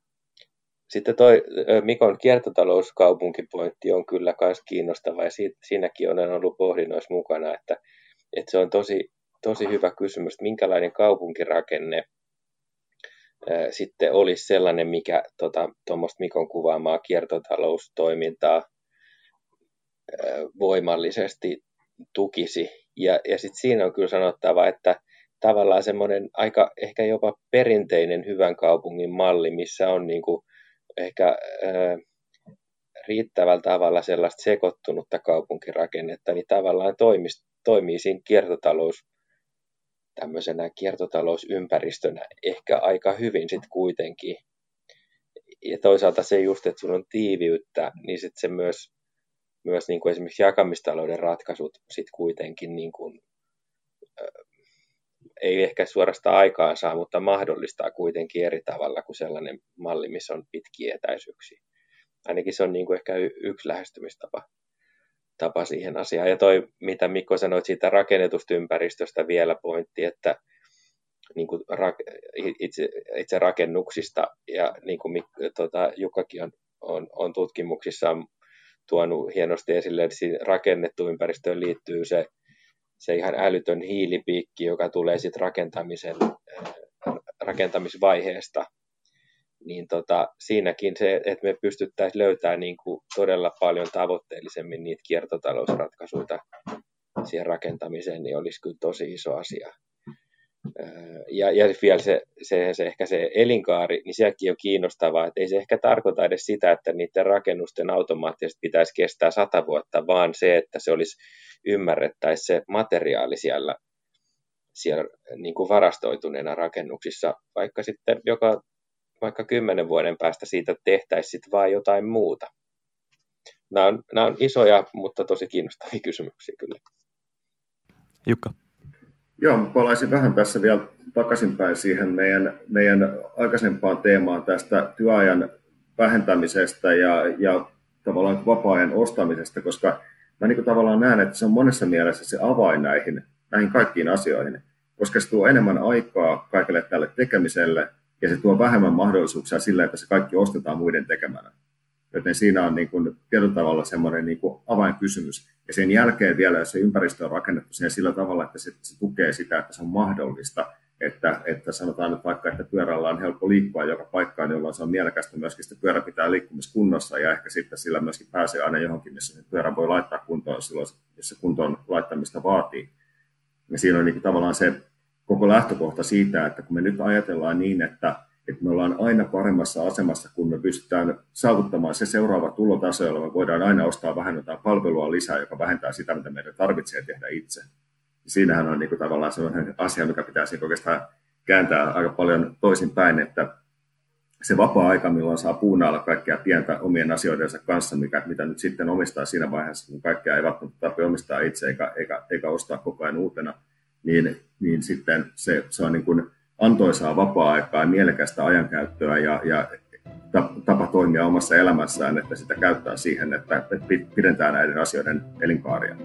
Sitten toi Mikon kiertotalouskaupunkipointti on kyllä myös kiinnostava ja siitä, siinäkin olen ollut pohdinnoissa mukana, että, että se on tosi, tosi hyvä kysymys, että minkälainen kaupunkirakenne sitten olisi sellainen, mikä tuommoista tota, Mikon kuvaamaa kiertotaloustoimintaa voimallisesti tukisi. Ja, ja sitten siinä on kyllä sanottava, että tavallaan semmoinen aika ehkä jopa perinteinen hyvän kaupungin malli, missä on niin kuin ehkä ää, riittävällä tavalla sellaista sekoittunutta kaupunkirakennetta, niin tavallaan toimis, toimii siinä kiertotalous tämmöisenä kiertotalousympäristönä ehkä aika hyvin sitten kuitenkin. Ja toisaalta se just, että sulla on tiiviyttä, niin sitten se myös, myös niin kuin esimerkiksi jakamistalouden ratkaisut sitten kuitenkin niin kuin, ei ehkä suorastaan aikaan saa, mutta mahdollistaa kuitenkin eri tavalla kuin sellainen malli, missä on pitkiä etäisyyksiä. Ainakin se on niin kuin ehkä yksi lähestymistapa tapa siihen asiaan. Ja toi, mitä Mikko sanoi siitä rakennetusta ympäristöstä vielä pointti, että niin kuin itse, itse rakennuksista, ja niin kuin Mikko, tota, Jukkakin on, on, on tutkimuksissaan tuonut hienosti esille, että rakennettu ympäristöön liittyy se, se ihan älytön hiilipiikki, joka tulee sitten rakentamisen, rakentamisvaiheesta, niin tota, siinäkin se, että me pystyttäisiin löytämään niin kuin todella paljon tavoitteellisemmin niitä kiertotalousratkaisuja siihen rakentamiseen, niin olisi kyllä tosi iso asia. Ja, ja vielä se, se, se, ehkä se elinkaari, niin sekin on kiinnostavaa, että ei se ehkä tarkoita edes sitä, että niiden rakennusten automaattisesti pitäisi kestää sata vuotta, vaan se, että se olisi ymmärrettäisiin se materiaali siellä, siellä niin kuin varastoituneena rakennuksissa, vaikka sitten joka vaikka kymmenen vuoden päästä siitä tehtäisiin sitten vaan jotain muuta? Nämä on, nämä on isoja, mutta tosi kiinnostavia kysymyksiä kyllä. Jukka. Joo, palaisin vähän tässä vielä takaisinpäin siihen meidän, meidän aikaisempaan teemaan tästä työajan vähentämisestä ja, ja tavallaan vapaa-ajan ostamisesta, koska mä niin tavallaan näen, että se on monessa mielessä se avain näihin, näihin kaikkiin asioihin, koska se tuo enemmän aikaa kaikille tälle tekemiselle – ja se tuo vähemmän mahdollisuuksia sillä, että se kaikki ostetaan muiden tekemänä. Joten siinä on niin kuin tietyllä tavalla semmoinen niin kuin avainkysymys. Ja sen jälkeen vielä se ympäristö on rakennettu siihen sillä tavalla, että se, se tukee sitä, että se on mahdollista, että, että sanotaan nyt vaikka, että pyörällä on helppo liikkua joka paikkaan, jolloin se on mielekästä myöskin, että pyörä pitää liikkumiskunnossa ja ehkä sitten sillä myöskin pääsee aina johonkin, missä se pyörä voi laittaa kuntoon silloin, jos se kuntoon laittamista vaatii. Ja siinä on niin kuin tavallaan se koko lähtökohta siitä, että kun me nyt ajatellaan niin, että, että me ollaan aina paremmassa asemassa, kun me pystytään saavuttamaan se seuraava tulotaso, jolla me voidaan aina ostaa vähän jotain palvelua lisää, joka vähentää sitä, mitä meidän tarvitsee tehdä itse. Siinähän on niin kuin tavallaan sellainen asia, mikä pitäisi oikeastaan kääntää aika paljon toisinpäin, että se vapaa-aika, milloin saa puunailla kaikkea pientä omien asioidensa kanssa, mikä, mitä nyt sitten omistaa siinä vaiheessa, kun kaikkea ei välttämättä tarvitse omistaa itse eikä, eikä, eikä ostaa koko ajan uutena, niin, niin sitten se, se on niin kuin antoisaa vapaa-aikaa mielekästä ajankäyttöä ja, ja tapa toimia omassa elämässään, että sitä käyttää siihen, että pidentää näiden asioiden elinkaaria.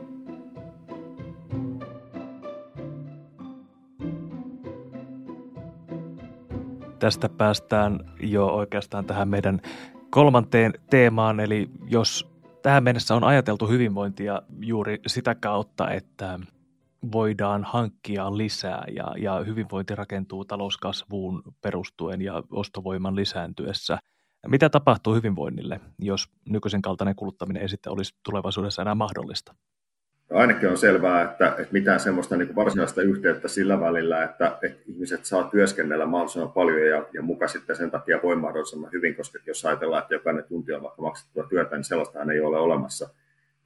Tästä päästään jo oikeastaan tähän meidän kolmanteen teemaan, eli jos tähän mennessä on ajateltu hyvinvointia juuri sitä kautta, että voidaan hankkia lisää ja, ja hyvinvointi rakentuu talouskasvuun perustuen ja ostovoiman lisääntyessä. Mitä tapahtuu hyvinvoinnille, jos nykyisen kaltainen kuluttaminen ei sitten olisi tulevaisuudessa enää mahdollista? Ainakin on selvää, että, että mitään semmoista niin varsinaista yhteyttä sillä välillä, että, että ihmiset saa työskennellä mahdollisimman paljon ja, ja muka sitten sen takia voi mahdollisimman hyvin, koska jos ajatellaan, että jokainen tunti on vaikka maksettua työtä, niin sellaista ei ole olemassa –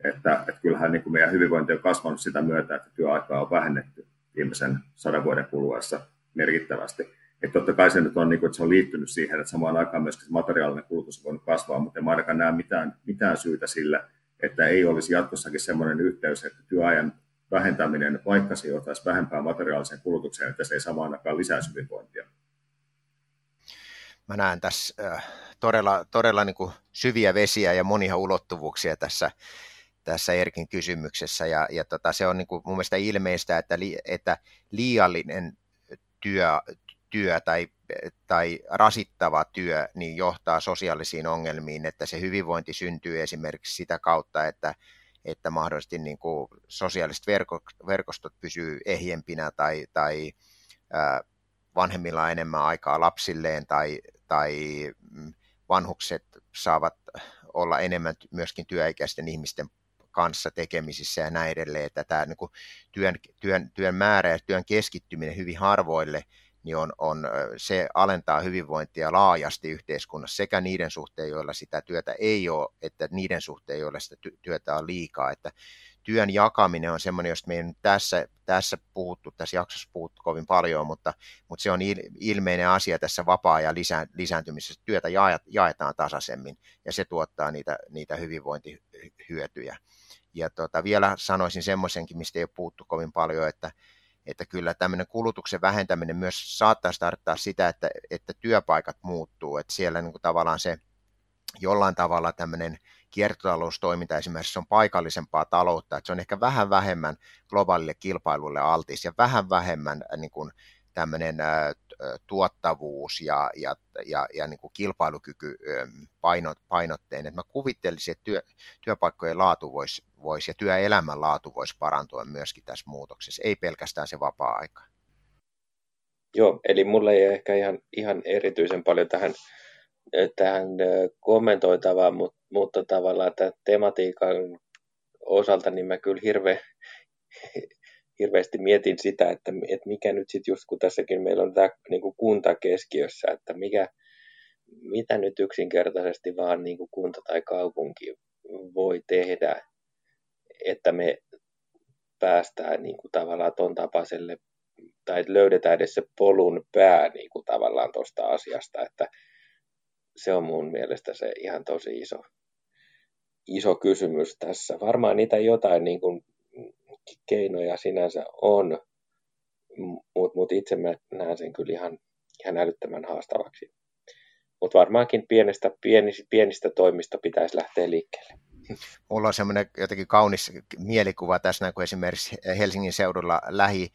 Että, että kyllähän niin kuin meidän hyvinvointi on kasvanut sitä myötä, että työaikaa on vähennetty viimeisen sadan vuoden kuluessa merkittävästi. Että totta kai se nyt on, niin kuin, että se on liittynyt siihen, että samaan aikaan se materiaalinen kulutus on voinut kasvaa, mutta en ainakaan näe mitään, mitään syytä sille, että ei olisi jatkossakin sellainen yhteys, että työajan vähentäminen, vaikka se johtaisi vähempään materiaaliseen kulutukseen, että se ei samaan aikaan lisäisi hyvinvointia. Mä näen tässä äh, todella, todella niin kuin syviä vesiä ja monia ulottuvuuksia tässä, tässä Erkin kysymyksessä. Ja, ja tota, se on niin kuin mun mielestä ilmeistä, että, li, että liiallinen työ, työ tai, tai rasittava työ niin johtaa sosiaalisiin ongelmiin, että se hyvinvointi syntyy esimerkiksi sitä kautta, että, että mahdollisesti niin kuin sosiaaliset verko, verkostot pysyy ehjempinä tai, tai vanhemmilla on enemmän aikaa lapsilleen tai, tai mm, vanhukset saavat olla enemmän myöskin työikäisten ihmisten kanssa tekemisissä ja näin edelleen, että tämä niin kuin työn, työn, työn määrä ja työn keskittyminen hyvin harvoille niin on, on, se alentaa hyvinvointia laajasti yhteiskunnassa sekä niiden suhteen, joilla sitä työtä ei ole, että niiden suhteen, joilla sitä työtä on liikaa. Että työn jakaminen on semmoinen, josta me ei nyt tässä, tässä puhuttu, tässä jaksossa puhuttu kovin paljon, mutta, mutta se on ilmeinen asia tässä vapaa-ajan lisä, lisääntymisessä. Työtä jaetaan tasaisemmin ja se tuottaa niitä, niitä hyvinvointihyötyjä. Ja tota, vielä sanoisin semmoisenkin, mistä ei ole puhuttu kovin paljon, että, että kyllä tämmöinen kulutuksen vähentäminen myös saattaa tarkoittaa sitä, että, että työpaikat muuttuu, että siellä niin kuin tavallaan se jollain tavalla tämmöinen kiertotaloustoiminta esimerkiksi on paikallisempaa taloutta, että se on ehkä vähän vähemmän globaalille kilpailulle altis ja vähän vähemmän äh, niin kuin tämmöinen äh, tuottavuus ja, ja, ja, ja niin kuin kilpailukyky painot, painotteinen. Mä kuvittelisin, että työ, työpaikkojen laatu voisi vois, ja työelämän laatu voisi parantua myöskin tässä muutoksessa, ei pelkästään se vapaa-aika. Joo, eli mulle ei ehkä ihan, ihan erityisen paljon tähän, tähän kommentoitavaa, mutta, mutta tavallaan tämän tematiikan osalta niin mä kyllä hirveän hirveästi mietin sitä, että, että mikä nyt sitten just kun tässäkin meillä on tämä niin kuin kunta keskiössä, että mikä, mitä nyt yksinkertaisesti vaan niin kuin kunta tai kaupunki voi tehdä, että me päästään niin kuin tavallaan ton tapaiselle, tai löydetään edes se polun pää niin kuin tavallaan tuosta asiasta, että se on mun mielestä se ihan tosi iso, iso kysymys tässä. Varmaan niitä jotain niin kuin keinoja sinänsä on, mutta mut itse mä näen sen kyllä ihan, ihan älyttömän haastavaksi. Mutta varmaankin pienestä, pienistä, pienistä toimista pitäisi lähteä liikkeelle. Mulla on semmoinen jotenkin kaunis mielikuva tässä, kun esimerkiksi Helsingin seudulla lähi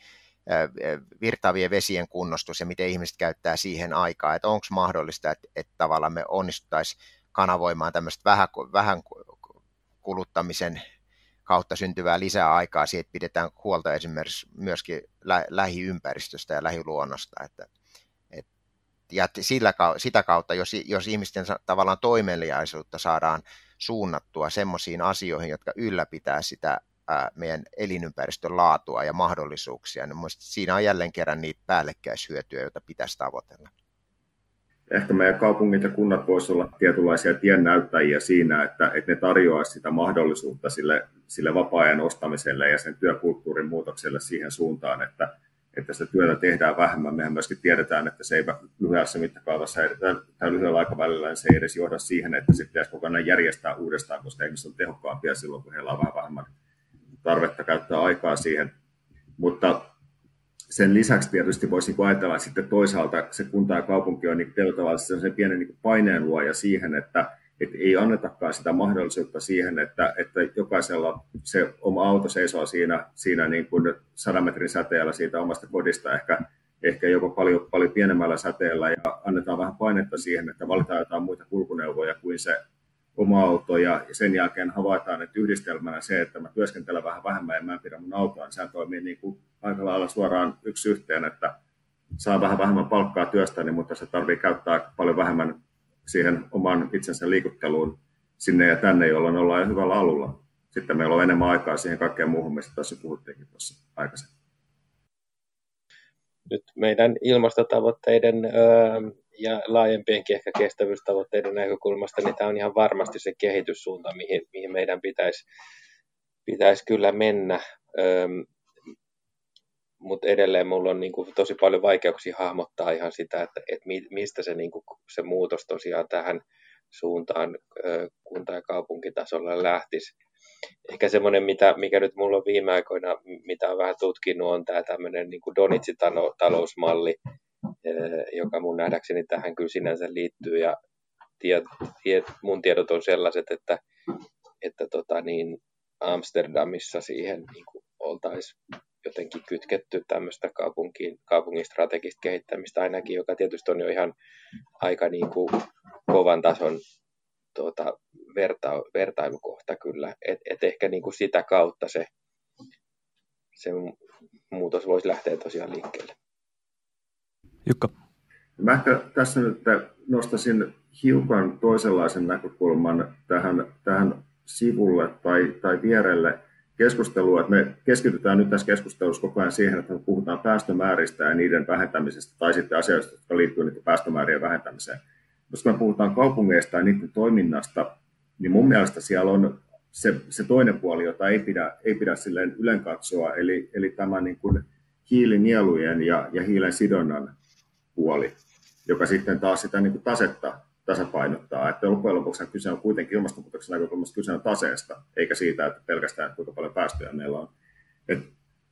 virtaavien vesien kunnostus ja miten ihmiset käyttää siihen aikaa, että onko mahdollista, että, että tavallaan me onnistuttaisiin kanavoimaan tämmöistä vähän, vähän kuluttamisen kautta syntyvää lisää aikaa, siitä pidetään huolta esimerkiksi myöskin lä- lähiympäristöstä ja lähiluonnosta. Että, et, ja sillä, sitä kautta, jos, jos ihmisten tavallaan toimeliaisuutta saadaan suunnattua semmoisiin asioihin, jotka ylläpitää sitä ää, meidän elinympäristön laatua ja mahdollisuuksia, niin siinä on jälleen kerran niitä päällekkäishyötyjä, joita pitäisi tavoitella ehkä meidän kaupungit ja kunnat voisivat olla tietynlaisia tiennäyttäjiä siinä, että, että ne tarjoaisivat sitä mahdollisuutta sille, sille vapaa-ajan ostamiselle ja sen työkulttuurin muutokselle siihen suuntaan, että, että sitä työtä tehdään vähemmän. Mehän myöskin tiedetään, että se ei lyhyessä mittakaavassa tai lyhyellä aikavälillä niin se ei edes johda siihen, että se pitäisi kokonaan järjestää uudestaan, koska ihmiset on tehokkaampia silloin, kun heillä on vähän vähemmän tarvetta käyttää aikaa siihen. Mutta sen lisäksi tietysti voisi niin ajatella sitten toisaalta se kunta ja kaupunki on niin tavallaan se pienen niin paineen luoja siihen, että, että ei annetakaan sitä mahdollisuutta siihen, että, että jokaisella se oma auto seisoo siinä, siinä niin kuin sadan metrin säteellä siitä omasta kodista ehkä, ehkä joko paljon, paljon pienemmällä säteellä ja annetaan vähän painetta siihen, että valitaan jotain muita kulkuneuvoja kuin se oma auto ja sen jälkeen havaitaan, että yhdistelmänä se, että mä työskentelen vähän vähemmän ja mä en pidä mun autoa, niin sehän toimii niin kuin aika lailla suoraan yksi yhteen, että saa vähän vähemmän palkkaa työstäni, mutta se tarvii käyttää paljon vähemmän siihen oman itsensä liikutteluun sinne ja tänne, jolloin ollaan jo hyvällä alulla. Sitten meillä on enemmän aikaa siihen kaikkeen muuhun, mistä tässä puhuttiinkin tuossa aikaisemmin. Nyt meidän ilmastotavoitteiden öö, ja laajempienkin ehkä kestävyystavoitteiden näkökulmasta, niin tämä on ihan varmasti se kehityssuunta, mihin, mihin meidän pitäisi pitäisi kyllä mennä, mutta edelleen mulla on niin kuin tosi paljon vaikeuksia hahmottaa ihan sitä, että, että mistä se, niin kuin, se muutos tosiaan tähän suuntaan kunta- ja kaupunkitasolla lähtisi. Ehkä semmoinen, mitä, mikä nyt mulla on viime aikoina, mitä on vähän tutkinut, on tämä tämmöinen niin Donitsi-talousmalli, joka mun nähdäkseni tähän kyllä sinänsä liittyy. Ja tiet, tiet, mun tiedot on sellaiset, että, että tota niin, Amsterdamissa siihen niin oltaisiin jotenkin kytketty tämmöistä kaupunkiin, kaupungin strategista kehittämistä ainakin, joka tietysti on jo ihan aika niin kuin kovan tason tuota, verta, vertailukohta kyllä. Et, et ehkä niin kuin sitä kautta se, se muutos voisi lähteä tosiaan liikkeelle. Jukka. Mä ehkä tässä nyt nostaisin hiukan toisenlaisen näkökulman tähän, tähän sivulle tai, tai vierelle keskustelua, että me keskitytään nyt tässä keskustelussa koko ajan siihen, että me puhutaan päästömääristä ja niiden vähentämisestä tai sitten asioista, jotka liittyvät niiden päästömäärien vähentämiseen. Jos me puhutaan kaupungeista ja niiden toiminnasta, niin mun mielestä siellä on se, se toinen puoli, jota ei pidä, ei pidä silleen ylen katsoa, eli, eli tämä niin kuin hiilinielujen ja, ja hiilen sidonnan puoli, joka sitten taas sitä niin kuin tasetta tasapainottaa. Että loppujen lopuksi kyse on kuitenkin ilmastonmuutoksen näkökulmasta kyse on taseesta, eikä siitä, että pelkästään kuinka paljon päästöjä meillä on. Et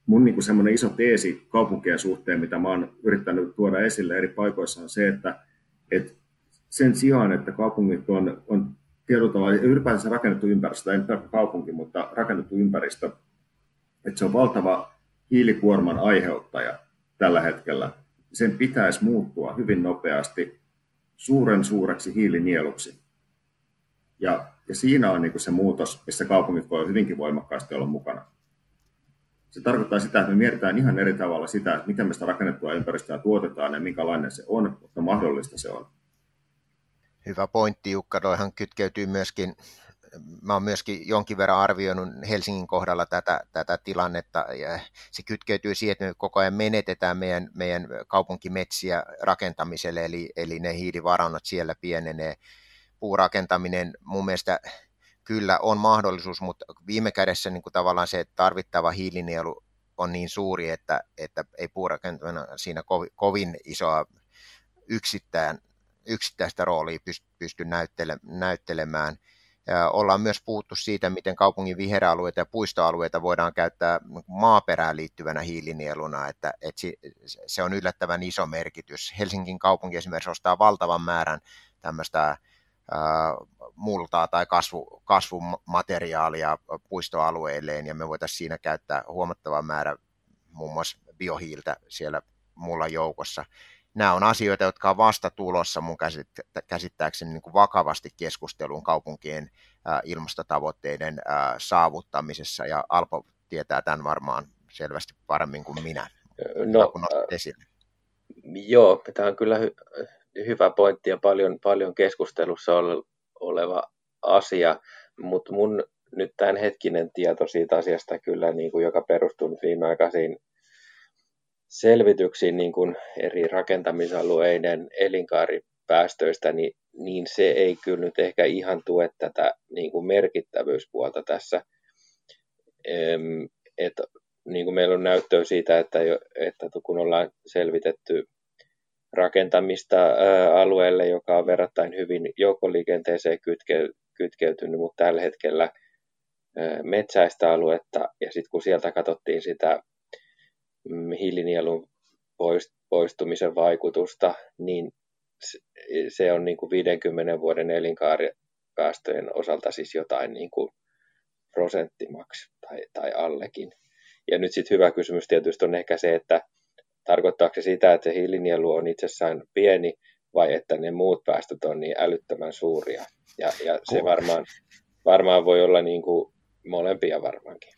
mun niin kuin semmoinen iso teesi kaupunkien suhteen, mitä mä oon yrittänyt tuoda esille eri paikoissa, on se, että, että sen sijaan, että kaupungit on, on tavalla, ylipäätänsä rakennettu ympäristö, ei pelkkä kaupunki, mutta rakennettu ympäristö, että se on valtava hiilikuorman aiheuttaja tällä hetkellä. Sen pitäisi muuttua hyvin nopeasti suuren suureksi hiilinieluksi. Ja, ja siinä on niin se muutos, missä kaupungit voi hyvinkin voimakkaasti olla mukana. Se tarkoittaa sitä, että me mietitään ihan eri tavalla sitä, että miten me sitä rakennettua ympäristöä tuotetaan ja minkälainen se on, mutta mahdollista se on. Hyvä pointti Jukka, toihan kytkeytyy myöskin mä oon myöskin jonkin verran arvioinut Helsingin kohdalla tätä, tätä tilannetta, ja se kytkeytyy siihen, että me koko ajan menetetään meidän, meidän kaupunkimetsiä rakentamiselle, eli, eli ne hiilivarannot siellä pienenee. Puurakentaminen mun mielestä kyllä on mahdollisuus, mutta viime kädessä niin kuin tavallaan se tarvittava hiilinielu on niin suuri, että, että ei puurakentaminen siinä kovin, kovin isoa yksittäin, yksittäistä roolia pysty, pysty näyttele, näyttelemään – ollaan myös puhuttu siitä, miten kaupungin viheralueita ja puistoalueita voidaan käyttää maaperään liittyvänä hiilinieluna, että, että se on yllättävän iso merkitys. Helsingin kaupunki esimerkiksi ostaa valtavan määrän tämmöistä multaa tai kasvu, kasvumateriaalia puistoalueilleen, ja me voitaisiin siinä käyttää huomattavan määrä muun muassa biohiiltä siellä mulla joukossa nämä on asioita, jotka on vasta tulossa mun käsittääkseni niin kuin vakavasti keskusteluun kaupunkien ilmastotavoitteiden saavuttamisessa, ja Alpo tietää tämän varmaan selvästi paremmin kuin minä. No, kun esille. Joo, tämä on kyllä hy- hyvä pointti ja paljon, paljon keskustelussa oleva asia, mutta mun nyt tämän hetkinen tieto siitä asiasta kyllä, niin kuin, joka perustuu viimeaikaisiin selvityksiin niin kuin eri rakentamisalueiden elinkaaripäästöistä, niin, niin se ei kyllä nyt ehkä ihan tue tätä niin kuin merkittävyyspuolta tässä. Et, niin kuin meillä on näyttöä siitä, että, että kun ollaan selvitetty rakentamista alueelle, joka on verrattain hyvin joukkoliikenteeseen kytke, kytkeytynyt, mutta tällä hetkellä metsäistä aluetta, ja sitten kun sieltä katsottiin sitä hiilinielun poistumisen vaikutusta, niin se on niin kuin 50 vuoden elinkaaripäästöjen osalta siis jotain niin kuin prosenttimaksi tai, tai allekin. Ja nyt sitten hyvä kysymys tietysti on ehkä se, että tarkoittaako se sitä, että se hiilinielu on itsessään pieni vai että ne muut päästöt on niin älyttömän suuria. Ja, ja se varmaan, varmaan voi olla niin kuin molempia varmaankin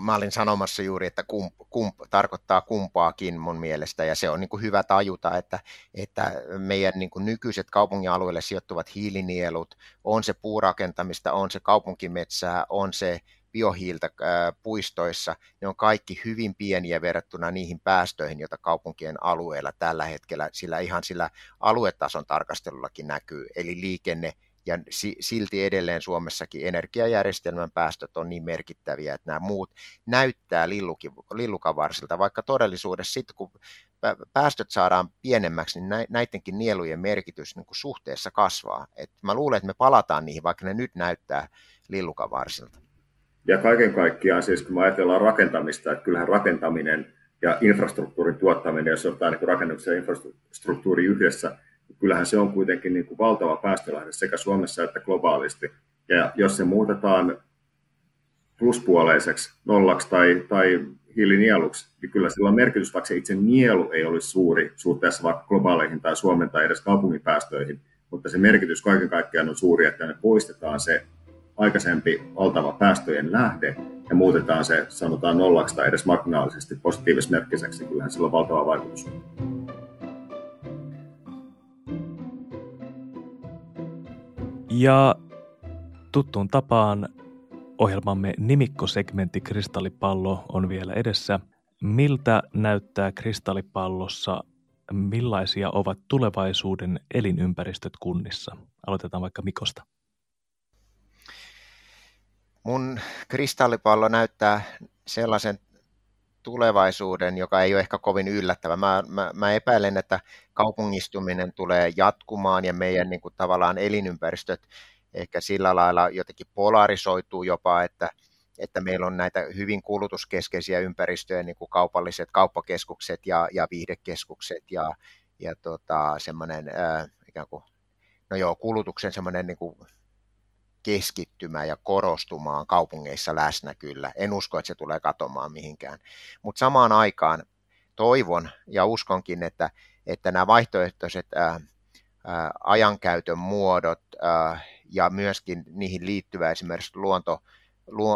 mä olin sanomassa juuri, että kump, kump, tarkoittaa kumpaakin mun mielestä, ja se on niin kuin hyvä tajuta, että, että meidän niin kuin nykyiset kaupungin alueelle sijoittuvat hiilinielut, on se puurakentamista, on se kaupunkimetsää, on se biohiiltä ää, puistoissa, ne on kaikki hyvin pieniä verrattuna niihin päästöihin, joita kaupunkien alueella tällä hetkellä, sillä ihan sillä aluetason tarkastelullakin näkyy, eli liikenne ja silti edelleen Suomessakin energiajärjestelmän päästöt on niin merkittäviä, että nämä muut näyttää lillukavarsilta, vaikka todellisuudessa sitten kun päästöt saadaan pienemmäksi, niin näidenkin nielujen merkitys niin kuin suhteessa kasvaa. Et mä luulen, että me palataan niihin, vaikka ne nyt näyttää lillukavarsilta. Ja kaiken kaikkiaan siis, kun me ajatellaan rakentamista, että kyllähän rakentaminen ja infrastruktuurin tuottaminen, jos ottaa niin rakennuksen ja infrastruktuuri yhdessä, kyllähän se on kuitenkin niin kuin valtava päästölähde sekä Suomessa että globaalisti. Ja jos se muutetaan pluspuoleiseksi, nollaksi tai, tai hiilinieluksi, niin kyllä sillä on merkitys, vaikka se itse nielu ei olisi suuri suhteessa vaikka globaaleihin tai Suomen tai edes kaupungin mutta se merkitys kaiken kaikkiaan on suuri, että me poistetaan se aikaisempi valtava päästöjen lähde ja muutetaan se, sanotaan nollaksi tai edes marginaalisesti positiivismerkkiseksi, kyllähän sillä on valtava vaikutus. Ja tuttuun tapaan ohjelmamme nimikkosegmentti Kristallipallo on vielä edessä. Miltä näyttää kristallipallossa? Millaisia ovat tulevaisuuden elinympäristöt kunnissa? Aloitetaan vaikka Mikosta. Mun kristallipallo näyttää sellaisen tulevaisuuden, joka ei ole ehkä kovin yllättävä. Mä, mä, mä epäilen, että kaupungistuminen tulee jatkumaan ja meidän niin kuin, tavallaan elinympäristöt ehkä sillä lailla jotenkin polarisoituu jopa, että, että meillä on näitä hyvin kulutuskeskeisiä ympäristöjä, niin kuin kaupalliset kauppakeskukset ja, ja viihdekeskukset ja, ja tota, semmoinen äh, ikään kuin, no joo, kulutuksen semmoinen niin kuin keskittymä ja korostumaan kaupungeissa läsnä kyllä. En usko, että se tulee katomaan mihinkään. Mutta samaan aikaan toivon ja uskonkin, että, että nämä vaihtoehtoiset ää, ää, ajankäytön muodot ää, ja myöskin niihin liittyvä esimerkiksi luonto,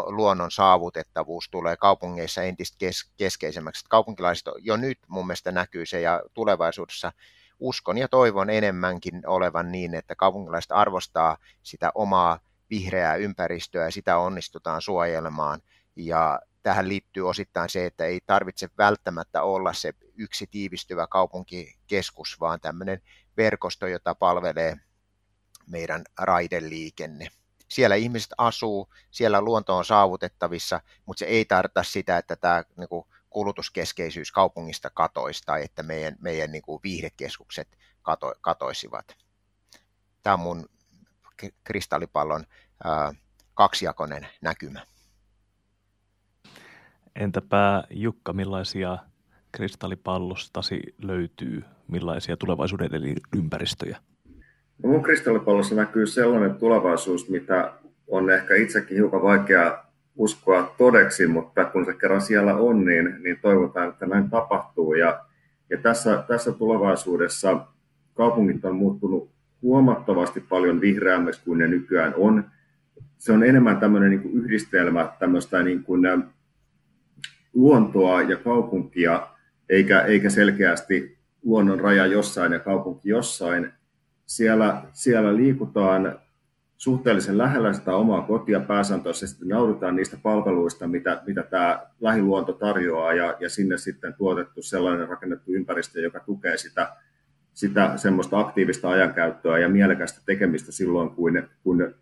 luonnon saavutettavuus tulee kaupungeissa entistä kes, keskeisemmäksi. Kaupunkilaiset jo nyt mun mielestä näkyy se ja tulevaisuudessa uskon ja toivon enemmänkin olevan niin, että kaupunkilaiset arvostaa sitä omaa vihreää ympäristöä ja sitä onnistutaan suojelemaan. Ja tähän liittyy osittain se, että ei tarvitse välttämättä olla se yksi tiivistyvä kaupunkikeskus, vaan tämmöinen verkosto, jota palvelee meidän raideliikenne. Siellä ihmiset asuu, siellä luonto on saavutettavissa, mutta se ei tarkoita sitä, että tämä niin kuin, kulutuskeskeisyys kaupungista katoisi tai että meidän, meidän niin kuin, viihdekeskukset kato, katoisivat. Tämä on mun kristallipallon ää, kaksijakoinen näkymä. Entäpä Jukka, millaisia kristallipallostasi löytyy, millaisia tulevaisuuden ympäristöjä? No mun kristallipallossa näkyy sellainen tulevaisuus, mitä on ehkä itsekin hiukan vaikea uskoa todeksi, mutta kun se kerran siellä on, niin, niin toivotaan, että näin tapahtuu. Ja, ja tässä, tässä tulevaisuudessa kaupungit on muuttunut huomattavasti paljon vihreämmäksi kuin ne nykyään on. Se on enemmän tämmöinen niin kuin yhdistelmä tämmöistä niin kuin luontoa ja kaupunkia, eikä, eikä selkeästi luonnon raja jossain ja kaupunki jossain. Siellä, siellä liikutaan suhteellisen lähellä sitä omaa kotia pääsääntöisesti naudutaan niistä palveluista, mitä, mitä tämä lähiluonto tarjoaa, ja, ja sinne sitten tuotettu sellainen rakennettu ympäristö, joka tukee sitä sitä semmoista aktiivista ajankäyttöä ja mielekästä tekemistä silloin, kun, kun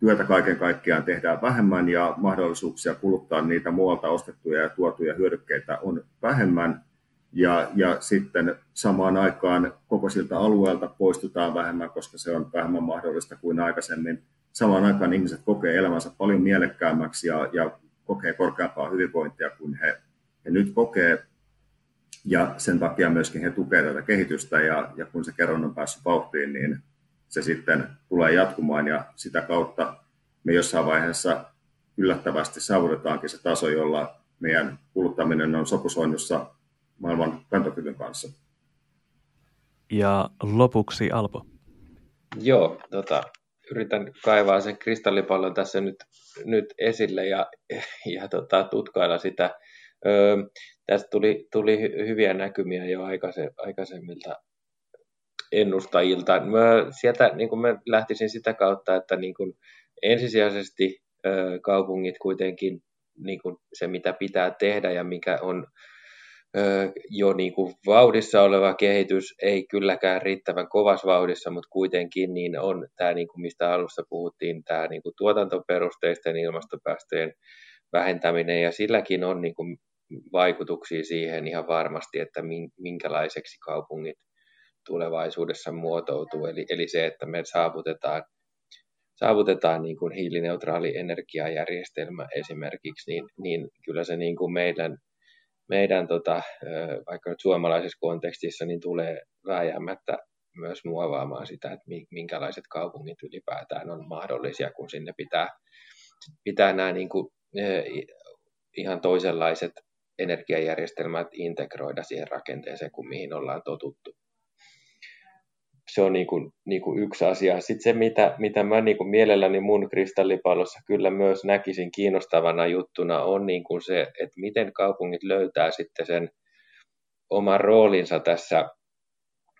työtä kaiken kaikkiaan tehdään vähemmän ja mahdollisuuksia kuluttaa niitä muualta ostettuja ja tuotuja hyödykkeitä on vähemmän. Ja, ja sitten samaan aikaan koko siltä alueelta poistutaan vähemmän, koska se on vähemmän mahdollista kuin aikaisemmin. Samaan aikaan ihmiset kokee elämänsä paljon mielekkäämmäksi ja, ja kokee korkeampaa hyvinvointia kuin he, he nyt kokee ja sen takia myöskin he tukevat tätä kehitystä ja, ja kun se kerran on päässyt vauhtiin, niin se sitten tulee jatkumaan ja sitä kautta me jossain vaiheessa yllättävästi saavutetaankin se taso, jolla meidän kuluttaminen on sopusoinnussa maailman kantokyvyn kanssa. Ja lopuksi Alpo. Joo, tota, yritän kaivaa sen kristallipallon tässä nyt, nyt esille ja, ja tota, tutkailla sitä. Öö, tästä tuli, tuli hyviä näkymiä jo aikaise, aikaisemmilta ennustajilta. Mä sieltä niin mä lähtisin sitä kautta, että niin ensisijaisesti kaupungit kuitenkin niin se, mitä pitää tehdä ja mikä on jo niin kuin vauhdissa oleva kehitys, ei kylläkään riittävän kovas vauhdissa, mutta kuitenkin niin on tämä, niin kuin mistä alussa puhuttiin, tämä niin kuin tuotantoperusteisten ilmastopäästöjen vähentäminen, ja silläkin on niin kuin vaikutuksia siihen ihan varmasti, että minkälaiseksi kaupungit tulevaisuudessa muotoutuu. Eli, eli se, että me saavutetaan, saavutetaan niin kuin hiilineutraali energiajärjestelmä esimerkiksi, niin, niin kyllä se niin kuin meidän, meidän tota, vaikka nyt suomalaisessa kontekstissa, niin tulee vääjäämättä myös muovaamaan sitä, että minkälaiset kaupungit ylipäätään on mahdollisia, kun sinne pitää, pitää nämä niin kuin, ihan toisenlaiset energiajärjestelmät integroida siihen rakenteeseen kuin mihin ollaan totuttu. Se on niin kuin, niin kuin yksi asia. Sitten se, mitä, mitä mä niin kuin mielelläni mun kristallipallossa kyllä myös näkisin kiinnostavana juttuna, on niin kuin se, että miten kaupungit löytää sitten sen oman roolinsa tässä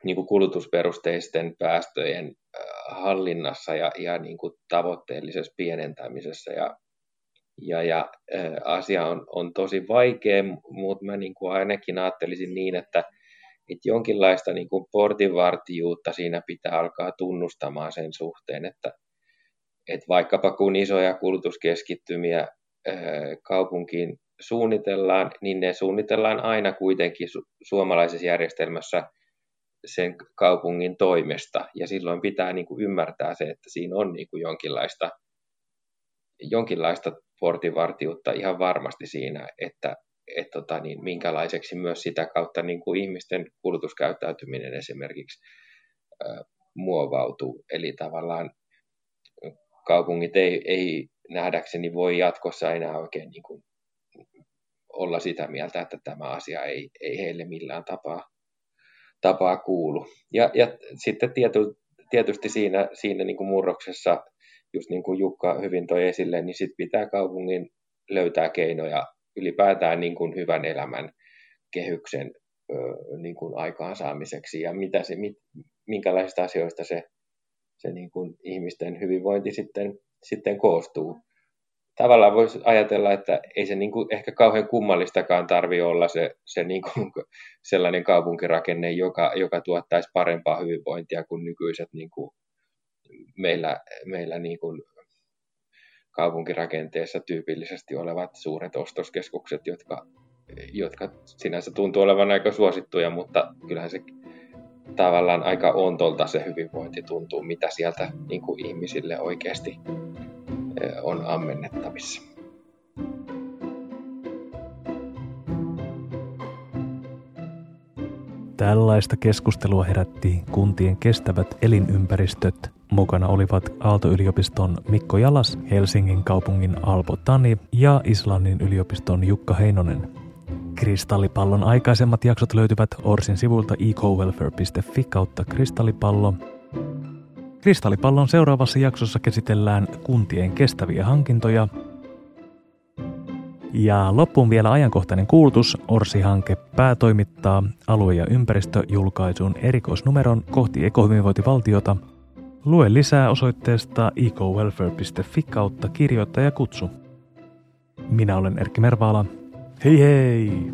niin kuin kulutusperusteisten päästöjen hallinnassa ja, ja niin kuin tavoitteellisessa pienentämisessä. Ja ja, ja äh, asia on, on tosi vaikea, mutta mä niin kuin ainakin ajattelisin niin, että, että jonkinlaista niin kuin portinvartijuutta siinä pitää alkaa tunnustamaan sen suhteen, että, että vaikkapa kun isoja kulutuskeskittymiä äh, kaupunkiin suunnitellaan, niin ne suunnitellaan aina kuitenkin su- suomalaisessa järjestelmässä sen kaupungin toimesta. Ja silloin pitää niin kuin ymmärtää se, että siinä on niin kuin jonkinlaista, jonkinlaista portinvartijuutta ihan varmasti siinä, että et tota, niin, minkälaiseksi myös sitä kautta niin kuin ihmisten kulutuskäyttäytyminen esimerkiksi ä, muovautuu. Eli tavallaan kaupungit ei, ei nähdäkseni voi jatkossa enää oikein niin kuin olla sitä mieltä, että tämä asia ei, ei heille millään tapaa, tapaa kuulu. Ja, ja sitten tiety, tietysti siinä, siinä niin kuin murroksessa just niin kuin Jukka hyvin toi esille, niin sit pitää kaupungin löytää keinoja ylipäätään niin kuin hyvän elämän kehyksen niin kuin aikaansaamiseksi ja mitä se, mit, minkälaisista asioista se, se niin kuin ihmisten hyvinvointi sitten, sitten koostuu. Tavallaan voisi ajatella, että ei se niin kuin ehkä kauhean kummallistakaan tarvi olla se, se niin kuin sellainen kaupunkirakenne, joka, joka tuottaisi parempaa hyvinvointia kuin nykyiset niin kuin meillä, meillä niin kuin kaupunkirakenteessa tyypillisesti olevat suuret ostoskeskukset, jotka, jotka sinänsä tuntuu olevan aika suosittuja, mutta kyllähän se tavallaan aika ontolta se hyvinvointi tuntuu, mitä sieltä niin kuin ihmisille oikeasti on ammennettavissa. Tällaista keskustelua herätti kuntien kestävät elinympäristöt. Mukana olivat Aalto-yliopiston Mikko Jalas, Helsingin kaupungin Alpo Tani ja Islannin yliopiston Jukka Heinonen. Kristallipallon aikaisemmat jaksot löytyvät Orsin sivulta ecowelfare.fi kautta kristallipallo. Kristallipallon seuraavassa jaksossa käsitellään kuntien kestäviä hankintoja – ja loppuun vielä ajankohtainen kuulutus. Orsi-hanke päätoimittaa alue- ja ympäristöjulkaisun erikoisnumeron kohti ekohyvinvointivaltiota. Lue lisää osoitteesta ecowelfare.fi kautta kirjoittajakutsu. Minä olen Erkki Mervaala. Hei hei!